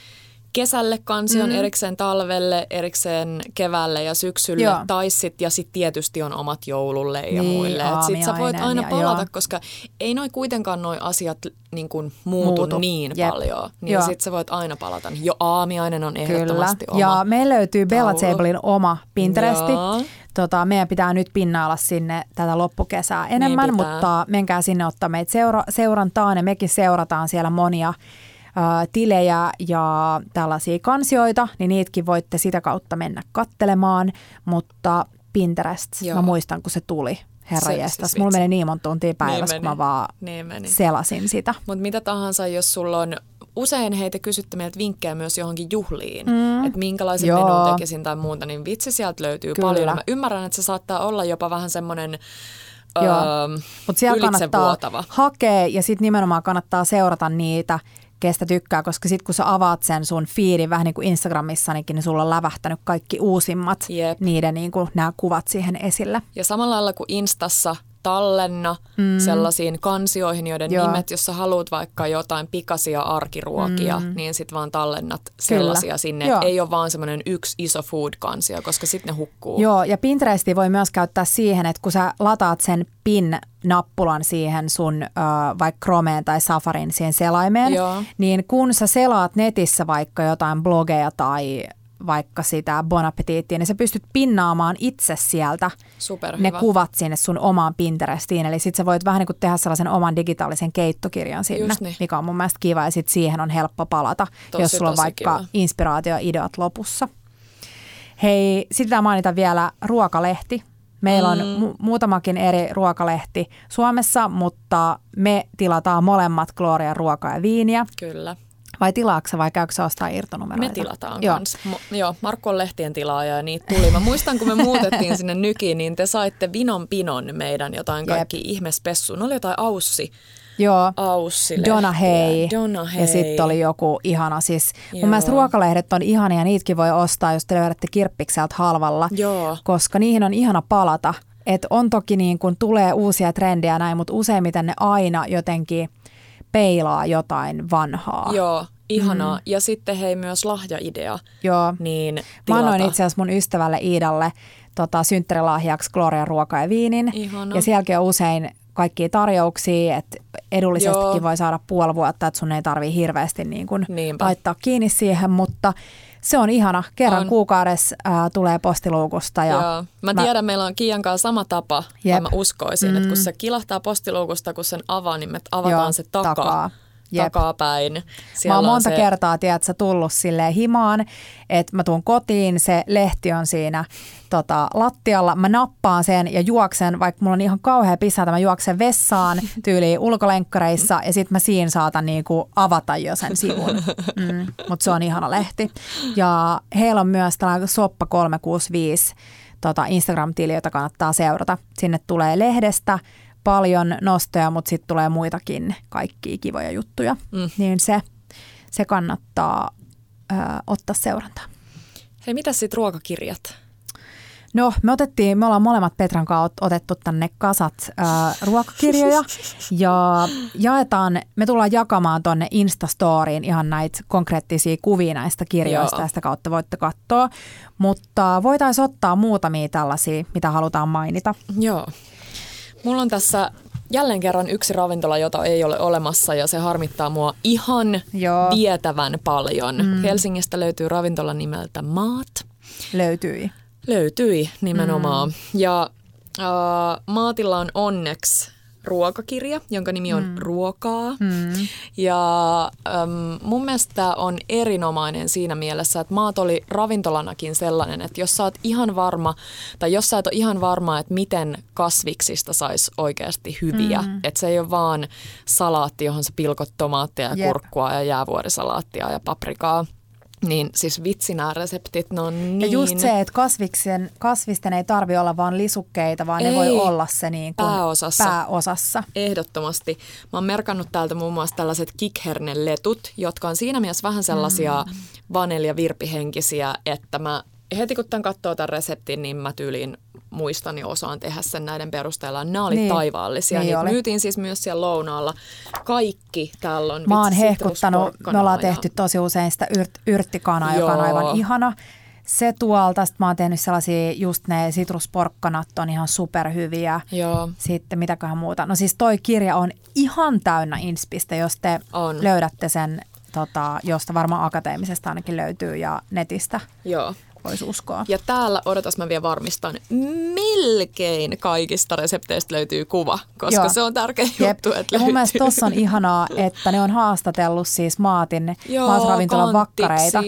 kesälle kansion, mm. erikseen talvelle, erikseen keväälle ja syksylle. Joo. Tai sit, ja sitten tietysti on omat joululle ja niin, muille. Sitten sä voit aina palata, joo. koska ei noi kuitenkaan noi asiat niin kuin muutu, muutu niin Jep. paljon. Niin sitten sä voit aina palata. Jo aamiainen on ehdottomasti Kyllä. oma. Ja me löytyy Bella Tablein oma Pinteresti. Joo. Tota, meidän pitää nyt pinnailla sinne tätä loppukesää enemmän, niin mutta menkää sinne ottaa meitä seura- seurantaan ja mekin seurataan siellä monia tilejä ja tällaisia kansioita, niin niitäkin voitte sitä kautta mennä kattelemaan, mutta Pinterest, Joo. mä muistan kun se tuli, herra se, jestas. Mulla meni niin monta tuntia päivässä, niin kun mä vaan niin selasin sitä. Mutta mitä tahansa, jos sulla on usein heitä kysytte meiltä vinkkejä myös johonkin juhliin, mm. että minkälaiset Joo. menun tekisin tai muuta, niin vitsi sieltä löytyy Kyllä. paljon. Mä ymmärrän, että se saattaa olla jopa vähän semmoinen Joo. Öö, Mutta siellä kannattaa hakea ja sitten nimenomaan kannattaa seurata niitä kestä tykkää, koska sitten kun sä avaat sen sun feedin vähän niin kuin Instagramissa, niin sulla on lävähtänyt kaikki uusimmat Jep. niiden niin kuin nämä kuvat siihen esille. Ja samalla lailla kuin Instassa tallenna mm. sellaisiin kansioihin, joiden Joo. nimet, jos sä haluat vaikka jotain pikaisia arkiruokia, mm. niin sit vaan tallennat sellaisia Kyllä. sinne. Joo. Ei ole vaan semmoinen yksi iso food-kansio, koska sitten ne hukkuu. Joo, ja Pinteresti voi myös käyttää siihen, että kun sä lataat sen pin-nappulan siihen sun äh, vaikka Chromeen tai Safarin siihen selaimeen, Joo. niin kun sä selaat netissä vaikka jotain blogeja tai vaikka sitä Bon Appetittia, niin sä pystyt pinnaamaan itse sieltä Superhyvä. ne kuvat sinne sun omaan Pinterestiin. Eli sit sä voit vähän niin kuin tehdä sellaisen oman digitaalisen keittokirjan sinne, niin. mikä on mun mielestä kiva. Ja sit siihen on helppo palata, tosi, jos sulla on vaikka kiva. inspiraatioideat lopussa. Hei, sitten mainita vielä ruokalehti. Meillä on mm. mu- muutamakin eri ruokalehti Suomessa, mutta me tilataan molemmat Gloria ruokaa ja viiniä. Kyllä. Vai tilaaksa vai käykö ostaa irtonumeroita? Me tilataan joo. kanssa. Mo- joo, Markku on lehtien tilaaja ja niitä tuli. Mä muistan, kun me muutettiin sinne nykiin, niin te saitte vinon pinon meidän jotain kaikki Jep. ihmespessuun. Oli jotain aussi. Joo, Aussi Donna Hay. Donna Hay. Ja sitten oli joku ihana, siis Joo. mun mielestä ruokalehdet on ihania ja niitäkin voi ostaa, jos te löydätte kirppikseltä halvalla, Joo. koska niihin on ihana palata. Et on toki niin kun tulee uusia trendejä näin, mutta useimmiten ne aina jotenkin – peilaa jotain vanhaa. Joo, ihanaa. Mm. Ja sitten hei myös lahjaidea. Joo. Niin Mä annoin itse asiassa mun ystävälle Iidalle tota, synttärilahjaksi Gloria ruoka ja viinin. Ihana. Ja sielläkin on usein kaikkia tarjouksia, että edullisestikin Joo. voi saada puoli vuotta, että sun ei tarvii hirveästi niin kun laittaa kiinni siihen, mutta se on ihana. Kerran on. kuukaudessa äh, tulee postiluukusta. Ja Joo. Mä, mä tiedän, meillä on Kiian kanssa sama tapa, Jep. mä uskoisin, mm. että kun mm. se kilahtaa postiluukusta, kun sen avaa, niin me avataan Joo, se takaa. takaa Jep. takapäin. Siellä mä oon monta se... kertaa, tiedätkö, tullut silleen himaan, että mä tuun kotiin, se lehti on siinä tota, lattialla, mä nappaan sen ja juoksen, vaikka mulla on ihan kauhea pisata, mä juoksen vessaan tyyliin ulkolenkkareissa ja sitten mä siinä saatan niinku avata jo sen sivun. Mm, Mutta se on ihana lehti. Ja heillä on myös tällainen Soppa 365 tota Instagram-tili, jota kannattaa seurata. Sinne tulee lehdestä paljon nostoja, mutta sitten tulee muitakin kaikkia kivoja juttuja. Mm. Niin se, se kannattaa ö, ottaa seurantaan. Hei, mitä sitten ruokakirjat? No, me otettiin, me ollaan molemmat Petran kanssa otettu tänne kasat ää, ruokakirjoja ja jaetaan, me tullaan jakamaan tonne Instastoriin ihan näitä konkreettisia kuvia näistä kirjoista Joo. ja sitä kautta voitte katsoa, mutta voitaisiin ottaa muutamia tällaisia, mitä halutaan mainita. Joo. Mulla on tässä jälleen kerran yksi ravintola, jota ei ole olemassa ja se harmittaa mua ihan Joo. vietävän paljon. Mm. Helsingistä löytyy ravintola nimeltä Maat. Löytyi. Löytyi nimenomaan. Mm. Ja äh, Maatilla on onneksi ruokakirja, jonka nimi on mm. Ruokaa. Mm. Ja äm, mun mielestä tämä on erinomainen siinä mielessä, että maat oli ravintolanakin sellainen, että jos sä oot ihan varma, tai jos sä et ole ihan varma, että miten kasviksista saisi oikeasti hyviä, mm. että se ei ole vaan salaatti, johon sä pilkot tomaattia ja Jep. kurkkua ja jäävuorisalaattia ja paprikaa, niin siis vitsi nämä reseptit, ne on niin... Ja just se, että kasviksen, kasvisten ei tarvi olla vain lisukkeita, vaan ei, ne voi olla se niin kuin pääosassa. pääosassa. Ehdottomasti. Mä oon merkannut täältä muun muassa tällaiset kikherneletut, jotka on siinä mielessä vähän sellaisia mm. vanilja-virpihenkisiä, että mä heti kun tämän katsoo tämän reseptin, niin mä tyyliin muistan ja osaan tehdä sen näiden perusteella. Nämä oli Niin. taivaallisia. Niin Niitä oli. myytiin siis myös siellä lounaalla. Kaikki täällä on Mä oon hehkuttanut, me ollaan ja- tehty tosi usein sitä yrt, yrttikanaa, joka on Joo. aivan ihana. Se tuolta, sit mä oon tehnyt sellaisia, just ne sitrusporkkanat on ihan superhyviä. Joo. Sitten mitäköhän muuta. No siis toi kirja on ihan täynnä inspistä, jos te On. löydätte sen, tota, josta varmaan akateemisesta ainakin löytyy ja netistä Joo. Voisi uskoa. Ja täällä, odotas mä vielä varmistan, melkein kaikista resepteistä löytyy kuva, koska Joo. se on tärkeä Jep. juttu, että Ja löytyy. mun mielestä tossa on ihanaa, että ne on haastatellut siis Maatin, Joo, Maasravintolan kanttiksi. vakkareita.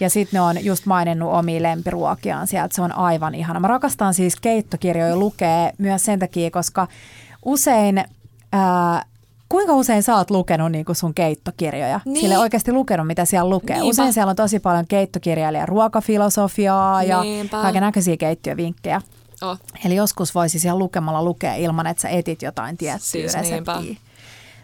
Ja sitten ne on just maininnut omia lempiruokiaan sieltä. Se on aivan ihana. Mä rakastan siis keittokirjoja lukea myös sen takia, koska usein... Ää, Kuinka usein sä oot lukenut niin kuin sun keittokirjoja? Niin. Sille oikeasti lukenut, mitä siellä lukee. Niinpä. Usein siellä on tosi paljon keittokirjailijan ruokafilosofiaa ja kaiken näköisiä keittiövinkkejä. Oh, Eli joskus voisi siellä lukemalla lukea ilman, että sä etit jotain tiettyä Siis reseptiä. niinpä.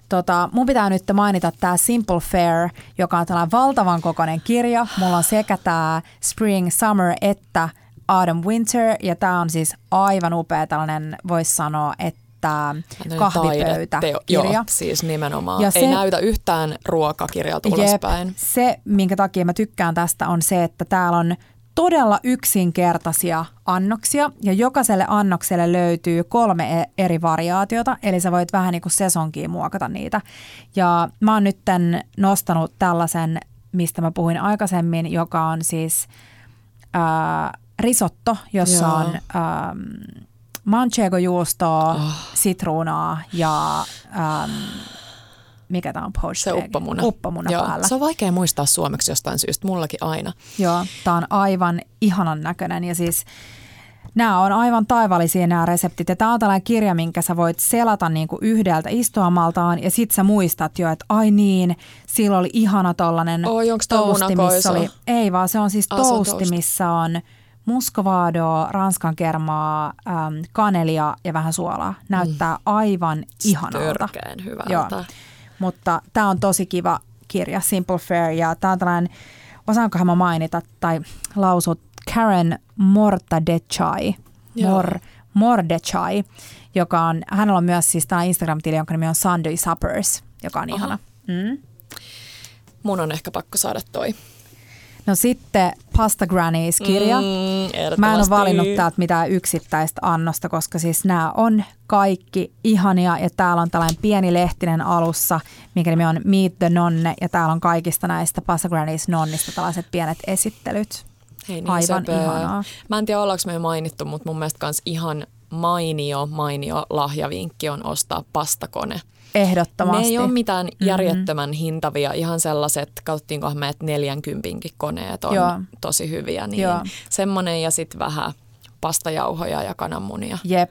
Tota, mun pitää nyt mainita tämä Simple Fare, joka on tällainen valtavan kokoinen kirja. Mulla on sekä tämä Spring, Summer että Autumn, Winter. Ja tämä on siis aivan upea tällainen, voisi sanoa, että tämmönen kahvipöytäkirja. taideteo- Joo, siis nimenomaan. Ja se- Ei näytä yhtään ruokakirjalta ulospäin. Se, minkä takia mä tykkään tästä, on se, että täällä on todella yksinkertaisia annoksia ja jokaiselle annokselle löytyy kolme e- eri variaatiota, eli sä voit vähän niin kuin sesonkiin muokata niitä. Ja mä oon nyt nostanut tällaisen, mistä mä puhuin aikaisemmin, joka on siis ää, risotto, jossa Joo. on ähm, manchego-juustoa, Oh. sitruunaa ja ähm, mikä tämä on? Poached Se egg. uppomuna. Uppomuna Joo, päällä. Se on vaikea muistaa suomeksi jostain syystä, mullakin aina. Joo, tämä on aivan ihanan näköinen ja siis nämä on aivan taivallisia nämä reseptit. Ja tämä on tällainen kirja, minkä sä voit selata niin kuin yhdeltä istuamaltaan ja sit sä muistat jo, että ai niin, sillä oli ihana tollanen Oi, onks tää toasti, missä oli, ei vaan se on siis Ah, toasti, toast. missä on muscovadoa, ranskan kermaa, äm, kanelia ja vähän suolaa. Näyttää aivan ihanalta. Törkeen hyvältä. Joo. Mutta tämä on tosi kiva kirja, Simple Fare, ja tämä on tällainen, osaankohan mä mainita tai lausut Karen Mortadechai. Mor, Mordechai, joka on, hänellä on myös siis tämä Instagram-tili, jonka nimi on Sunday Suppers, joka on Aha. ihana. Mm. Mun on ehkä pakko saada toi. No sitten Pasta Grannies-kirja. Mm, Mä en ole valinnut täältä mitään yksittäistä annosta, koska siis nämä on kaikki ihania ja täällä on tällainen pieni lehtinen alussa, minkä nimi on Meet the Nonne ja täällä on kaikista näistä Pasta Grannies nonnista tällaiset pienet esittelyt. Hei, niin Aivan söpöä. ihanaa. Mä en tiedä, ollaanko me mainittu, mutta mun mielestä kans ihan mainio, mainio lahjavinkki on ostaa pastakone. Ehdottomasti. Ne ei ole mitään Mhm. järjettömän hintavia, ihan sellaiset, katsottiinkohan me, että 40 koneet on Joo. tosi hyviä, niin Joo. semmonen ja sitten vähän pastajauhoja ja kananmunia. Jep.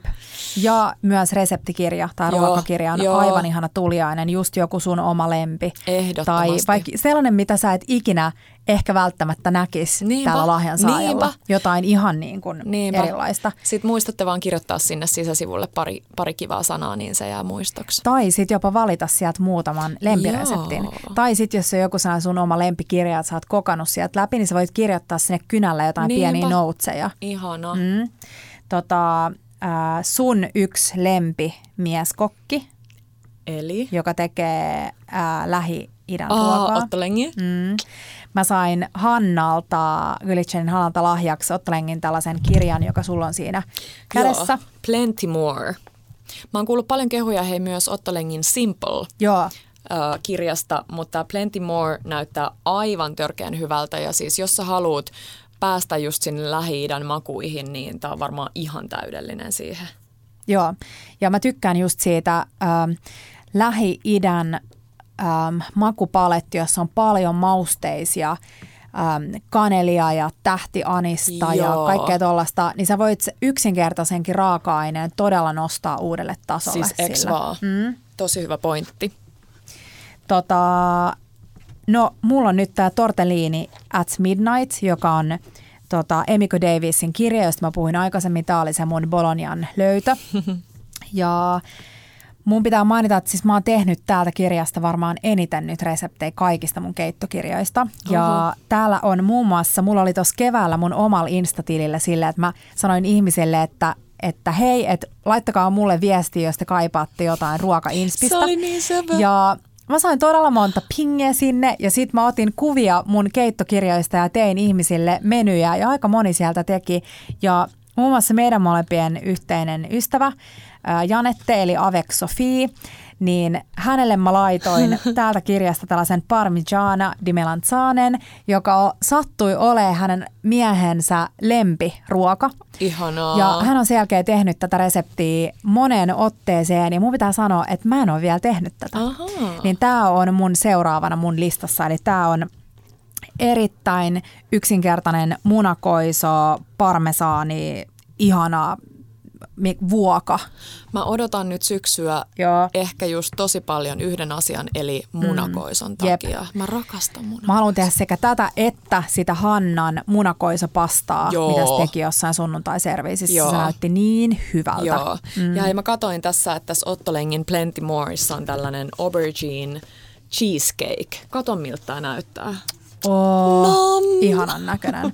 Ja myös reseptikirja tai Joo, ruokakirja on joo. aivan ihana tuliainen, just joku sun oma lempi. Tai Ehdottomasti. vaikka sellainen, mitä sä et ikinä ehkä välttämättä näkisi Niinpä, täällä lahjan saajalla. niinpä. Jotain ihan niin kuin Niinpä. erilaista. Sitten muistatte vaan kirjoittaa sinne sisäsivulle pari, pari kivaa sanaa, niin se jää muistoksi. Tai sitten jopa valita sieltä muutaman lempireseptin. Joo. Tai sitten jos se on joku sellainen sun oma lempikirja, että sä oot kokannut sieltä läpi, niin sä voit kirjoittaa sinne kynälle jotain Niinpä. pieniä noutseja. Ihana. Mm. Tota, äh, sun yksi lempi mieskokki, Eli? joka tekee äh, Lähi-idän Aa, ruokaa. Ottolengi. Mm. Mä sain Hannalta, Gylitsenin Hannalta lahjaksi Ottelengin tällaisen kirjan, joka sulla on siinä kädessä. Joo, Plenty More. Mä oon kuullut paljon kehuja hei myös Ottelengin Simple Joo. kirjasta, mutta Plenty More näyttää aivan törkeän hyvältä ja siis jos sä haluat päästä just sinne Lähi-idän makuihin, niin tää on varmaan ihan täydellinen siihen. Joo, ja mä tykkään just siitä ähm, Lähi-idän ähm, makupaletti, jossa on paljon mausteisia, ähm, kanelia ja tähtianista ja Joo. kaikkea tuollaista, niin sä voit se yksinkertaisenkin raaka-aineen todella nostaa uudelle tasolle Siis eks sillä. vaan? Mm. Tosi hyvä pointti. Tota, no, mulla on nyt tämä Tortellini at Midnight, joka on tota, Emiko Davisin kirja, josta mä puhuin aikaisemmin. Tämä oli se mun Bolognan löytö. Ja Mun pitää mainita, että siis mä oon tehnyt täältä kirjasta varmaan eniten nyt reseptejä kaikista mun keittokirjoista. Oho. Ja täällä on muun muassa, mulla oli tuossa keväällä mun omalla Instatilillä sille, että mä sanoin ihmisille, että että hei, että laittakaa mulle viestiä, jos te kaipaatte jotain ruokainspistä. Se oli niin sevä. Ja mä sain todella monta pingeä sinne ja sitten mä otin kuvia mun keittokirjoista ja tein ihmisille menyjä ja aika moni sieltä teki. Ja muun muassa meidän molempien yhteinen ystävä Janette eli Avec Sophie, niin hänelle mä laitoin täältä kirjasta tällaisen Parmigiana di Melanzanen, joka sattui olemaan hänen miehensä lempiruoka. Ihanaa. Ja hän on sen jälkeen tehnyt tätä reseptiä moneen otteeseen ja mun pitää sanoa, että mä en ole vielä tehnyt tätä. Aha. Niin tämä on mun seuraavana mun listassa, eli tämä on erittäin yksinkertainen munakoiso, parmesaani, ihana vuoka. Mä odotan nyt syksyä Joo. ehkä just tosi paljon yhden asian, eli munakoison mm. takia. Jep. Mä rakastan munakoisoa. Mä haluan tehdä sekä tätä että sitä Hannan munakoisopastaa, Joo. mitä se teki jossain sunnuntai-serviisissä. Joo. Se näytti niin hyvältä. Joo. Mm. Ja mä katoin tässä, että tässä Ottolengin Plenty Moreissa on tällainen aubergine cheesecake. Kato miltä tämä näyttää. Oh, ihanan näköinen.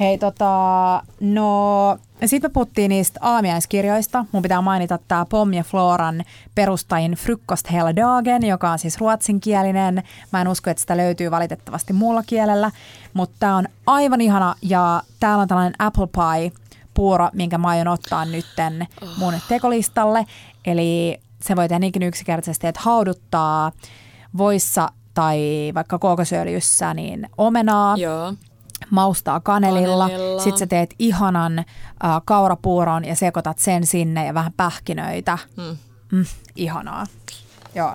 Hei tota, no sitten me puhuttiin niistä aamiaiskirjoista. Mun pitää mainita tämä Pom ja Floran perustajin Frukost hela dagen, joka on siis ruotsinkielinen. Mä en usko, että sitä löytyy valitettavasti muulla kielellä, mutta tämä on aivan ihana ja täällä on tällainen apple pie puuro, minkä mä aion ottaa nytten mun tekolistalle. Eli se voi tehdä niinkin yksinkertaisesti, että hauduttaa voissa tai vaikka kookosöljyssä niin omenaa. Joo maustaa kanelilla. kanelilla. Sitten sä teet ihanan äh, kaurapuuron ja sekoitat sen sinne ja vähän pähkinöitä. Hmm. Mm, ihanaa. Joo.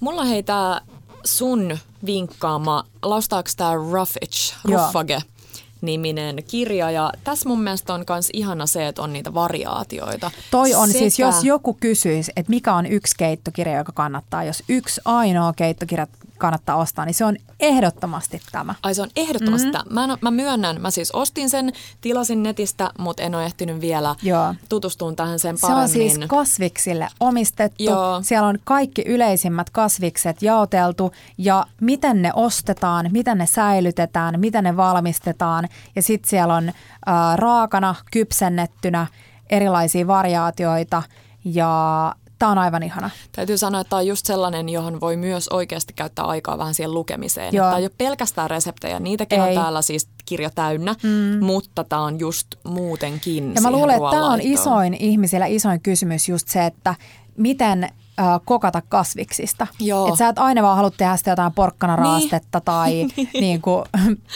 Mulla hei tää sun vinkkaama, laustaako tää Ruffage, Ruffage? Joo niminen kirja ja tässä mun mielestä on myös ihana se, että on niitä variaatioita. Toi on Sekä... siis, jos joku kysyisi, että mikä on yksi keittokirja, joka kannattaa, jos yksi ainoa keittokirja kannattaa ostaa, niin se on ehdottomasti tämä. Ai se on ehdottomasti mm-hmm. tämä. Mä, mä myönnän, mä siis ostin sen, tilasin netistä, mutta en ole ehtinyt vielä Joo. tutustumaan tähän sen paremmin. Se on siis kasviksille omistettu. Joo. Siellä on kaikki yleisimmät kasvikset jaoteltu ja miten ne ostetaan, miten ne säilytetään, miten ne valmistetaan. Ja sitten siellä on äh, raakana, kypsennettynä erilaisia variaatioita ja Tämä on aivan ihana. Täytyy sanoa, että tämä on just sellainen, johon voi myös oikeasti käyttää aikaa vähän siihen lukemiseen. Joo. Tämä ei ole pelkästään reseptejä, niitäkin ei. on täällä siis kirja täynnä, mm. mutta tämä on just muutenkin Ja mä luulen, että tämä on isoin ihmisillä isoin kysymys just se, että miten äh, kokata kasviksista. Joo. Et sä et aina vaan halua tehdä sitä jotain porkkanaraastetta niin. tai niin. kuin,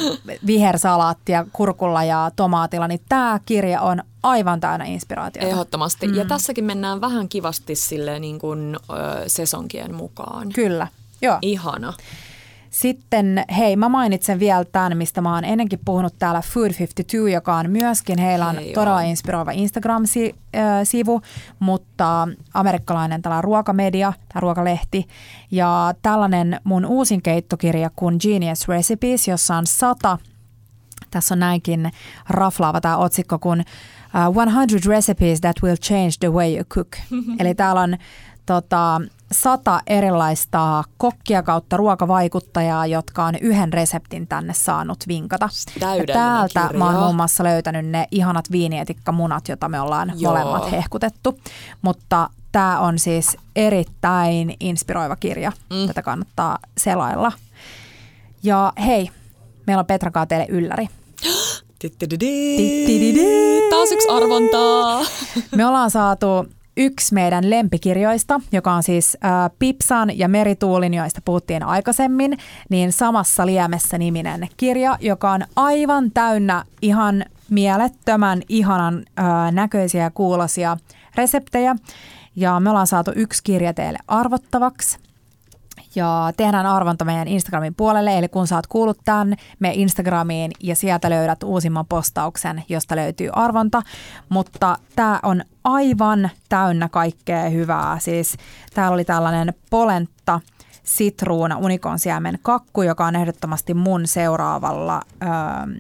vihersalaattia kurkulla ja tomaatilla, niin tämä kirja on aivan täynnä inspiraatiota. Ehdottomasti. Mm. Ja tässäkin mennään vähän kivasti sille niin kuin, ö, sesonkien mukaan. Kyllä, joo. Ihana. Sitten hei, mä mainitsen vielä tämän, mistä mä oon ennenkin puhunut täällä Food 52, joka on myöskin, heillä on hei, todella inspiroiva Instagram-sivu, mutta amerikkalainen tällä ruokamedia, tämä ruokalehti. Ja tällainen mun uusin keittokirja kuin Genius Recipes, jossa on sata, tässä on näinkin raflaava tämä otsikko kuin uh, 100 recipes that will change the way you cook. Eli täällä on tota, sata erilaista kokkia kautta ruokavaikuttajaa, jotka on yhden reseptin tänne saanut vinkata. Ja täältä kirja. mä oon muun muassa löytänyt ne ihanat viinietikkamunat, joita me ollaan Joo. molemmat hehkutettu. Mutta tämä on siis erittäin inspiroiva kirja. Mm. Tätä kannattaa selailla. Ja hei, meillä on Petra teille ylläri. Taas yksi arvontaa. Me ollaan saatu yksi meidän lempikirjoista, joka on siis äh, Pipsan ja Merituulin, joista puhuttiin aikaisemmin, niin samassa liemessä niminen kirja, joka on aivan täynnä ihan mielettömän ihanan äh, näköisiä ja kuulosia reseptejä. Ja me ollaan saatu yksi kirja teille arvottavaksi ja tehdään arvonta meidän Instagramin puolelle, eli kun saat kuullut tämän, me Instagramiin ja sieltä löydät uusimman postauksen, josta löytyy arvonta. Mutta tämä on aivan täynnä kaikkea hyvää. Siis täällä oli tällainen polenta sitruuna unikonsiemen kakku, joka on ehdottomasti mun seuraavalla. Ähm,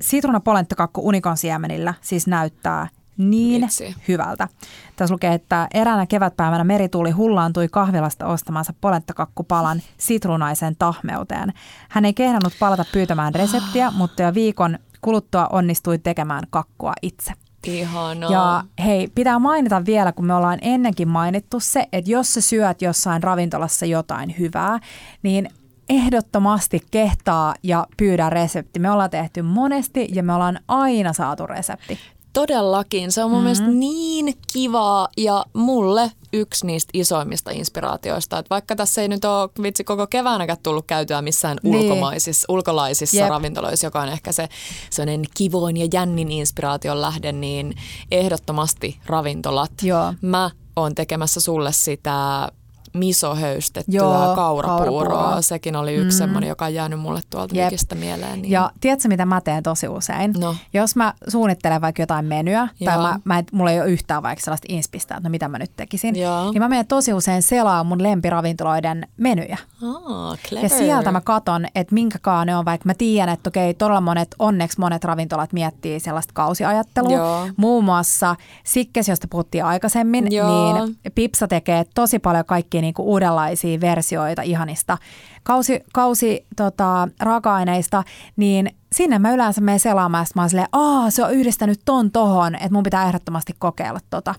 sitruuna polenttakakku unikonsiemenillä siis näyttää niin Vitsi. hyvältä. Tässä lukee, että eräänä kevätpäivänä Merituuli hullaantui kahvilasta ostamansa polentakakkupalan sitruunaiseen tahmeuteen. Hän ei kehdannut palata pyytämään reseptiä, mutta jo viikon kuluttua onnistui tekemään kakkua itse. Ihanaa. Ja hei, pitää mainita vielä, kun me ollaan ennenkin mainittu se, että jos sä syöt jossain ravintolassa jotain hyvää, niin ehdottomasti kehtaa ja pyydä resepti. Me ollaan tehty monesti ja me ollaan aina saatu resepti. Todellakin. Se on mun mm-hmm. mielestä niin kivaa ja mulle yksi niistä isoimmista inspiraatioista. Että vaikka tässä ei nyt ole vitsi koko keväänäkään tullut käytyä missään Niin. ulkomaisissa, ulkolaisissa Jep. ravintoloissa, joka on ehkä se sellainen kivoin ja jännin inspiraation lähde, niin ehdottomasti ravintolat. Joo. Mä oon tekemässä sulle sitä misohöystettyä Joo, kaurapuuroa. kaurapuuroa. Sekin oli yksi mm. semmoinen, joka on jäänyt mulle tuolta Jep. mikistä mieleen. Niin. Ja tiedätkö, mitä mä teen tosi usein? No. Jos mä suunnittelen vaikka jotain menyä, tai Joo. mä, mä, et- mulla ei ole yhtään vaikka sellaista inspistä, että no mitä mä nyt tekisin, Joo. niin mä menen tosi usein selaa mun lempiravintoloiden menyjä. Ah, clever. Ja sieltä mä katon, että minkäkaan ne on, vaikka mä tiedän, että okei, todella monet, onneksi monet ravintolat miettii sellaista kausiajattelua. Joo. Muun muassa Sikkes, josta puhuttiin aikaisemmin, Joo. niin Pipsa tekee tosi paljon kaikkia niinku uudenlaisia versioita ihanista kausi, kausi tota, raaka-aineista, niin sinne mä yleensä menen selaamaan, mä oon silleen, aa, se on yhdistänyt ton tohon, että mun pitää ehdottomasti kokeilla tota.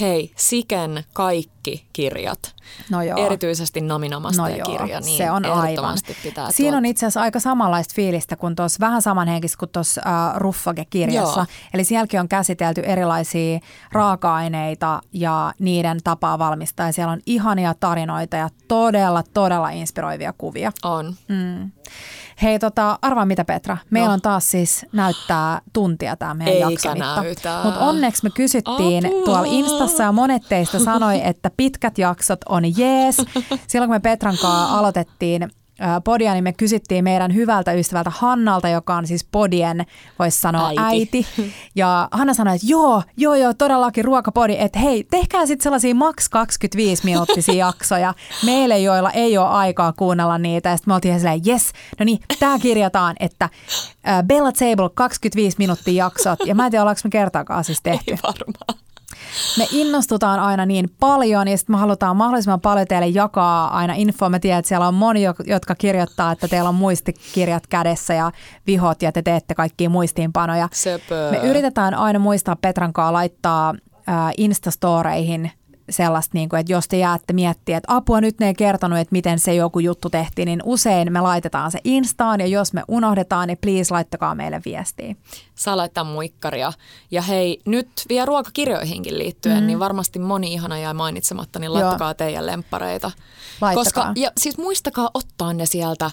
Hei, Siken kaikki kirjat, No joo. erityisesti Naminamaste-kirja, niin se on aivan. pitää Siinä on tuot- itse asiassa aika samanlaista fiilistä kuin tuossa, vähän samanhenkistä kuin tuossa äh, Ruffage-kirjassa. Joo. Eli sielläkin on käsitelty erilaisia raaka-aineita ja niiden tapaa valmistaa. Ja siellä on ihania tarinoita ja todella, todella inspiroivia kuvia. On. Mm. Hei, tota, arvaa mitä Petra, meillä No. on taas siis näyttää tuntia tämä meidän Eikä jaksomitta. näytä. Mutta onneksi me kysyttiin Apua. tuolla Instassa ja monet teistä sanoi, että pitkät jaksot on jees. Silloin kun me Petran kanssa aloitettiin podia, niin me kysyttiin meidän hyvältä ystävältä Hannalta, joka on siis podien, voisi sanoa äiti. Äiti. Ja Hanna sanoi, että joo, joo, joo, todellakin ruokapodi, että hei, tehkää sitten sellaisia maks 25 minuuttisia jaksoja meille, joilla ei ole aikaa kuunnella niitä. Ja sitten me oltiin silleen, yes, no niin, tämä kirjataan, että Bella Table 25 minuuttia jaksot. Ja mä en tiedä, ollaanko me kertaakaan siis tehty. Ei varmaan. Me innostutaan aina niin paljon ja sitten me halutaan mahdollisimman paljon teille jakaa aina infoa. Mä tiedän, että siellä on moni, jo- jotka kirjoittaa, että teillä on muistikirjat kädessä ja vihot ja te teette kaikkia muistiinpanoja. Söpö. Me yritetään aina muistaa Petran kanssa laittaa Instastoreihin sellaista, niin kuin, että jos te jäätte miettiä, että apua nyt ne ei kertonut, että miten se joku juttu tehtiin, niin usein me laitetaan se Instaan ja jos me unohdetaan, niin please laittakaa meille viestiä. Saa laittaa muikkaria. Ja hei, nyt vielä ruokakirjoihinkin liittyen, mm. niin varmasti moni ihana jäi mainitsematta, niin laittakaa teidän lemppareita. Laittakaa. Koska, ja siis muistakaa ottaa ne sieltä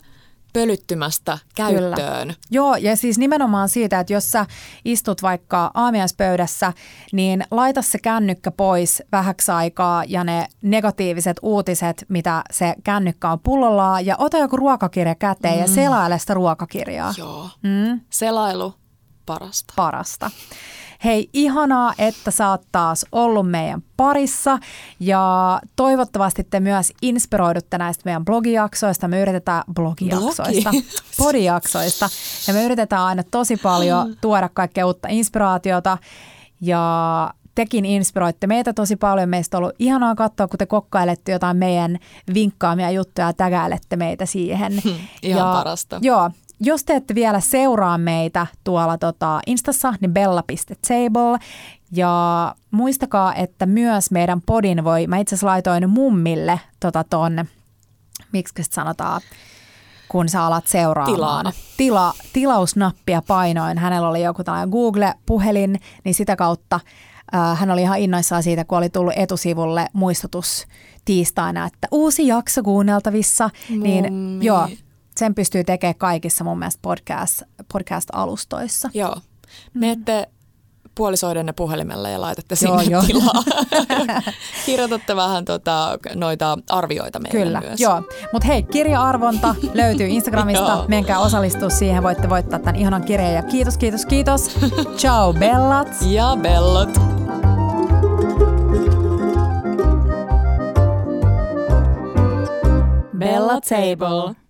pölyttymästä käyttöön. Joo, ja siis nimenomaan siitä, että jos sä istut vaikka aamiaispöydässä, niin laita se kännykkä pois vähäksi aikaa ja ne negatiiviset uutiset, mitä se kännykkä on pullollaan, ja ota joku ruokakirja käteen mm. ja selaile sitä ruokakirjaa. Joo. Mm, Selailu parasta. parasta. Hei, ihanaa, että sä oot taas ollut meidän parissa ja toivottavasti te myös inspiroidutte näistä meidän blogijaksoista. Me yritetään blogijaksoista, Blogi. podijaksoista ja me yritetään aina tosi paljon tuoda kaikkea uutta inspiraatiota ja tekin inspiroitte meitä tosi paljon. Meistä on ollut ihanaa katsoa, kun te kokkailette jotain meidän vinkkaamia juttuja ja tägäilette meitä siihen. Ihan ja, parasta. Joo, jos te ette vielä seuraa meitä tuolla tota Instassa, niin bella.table. Ja muistakaa, että myös meidän podin voi, mä itse asiassa laitoin mummille tota ton, miksi sanotaan, kun sä alat seuraamaan. Tila, tilausnappia painoin. Hänellä oli joku tällainen Google-puhelin, niin sitä kautta äh, hän oli ihan innoissaan siitä, kun oli tullut etusivulle muistutus tiistaina, että uusi jakso kuunneltavissa. Niin Mummi. joo, sen pystyy tekemään kaikissa mun mielestä podcast, podcast-alustoissa. Joo. Menette puolisoidenne puhelimella ja laitatte Joo, sinne joo. tilaa. Kirjoitatte vähän tota, noita arvioita meille Kyllä, myös. joo. Mutta hei, kirja-arvonta löytyy Instagramista. Menkää osallistua siihen, voitte voittaa tämän ihanan kirjan. Ja kiitos, kiitos, kiitos. Ciao, bellat. Ja bellot. Bella Table.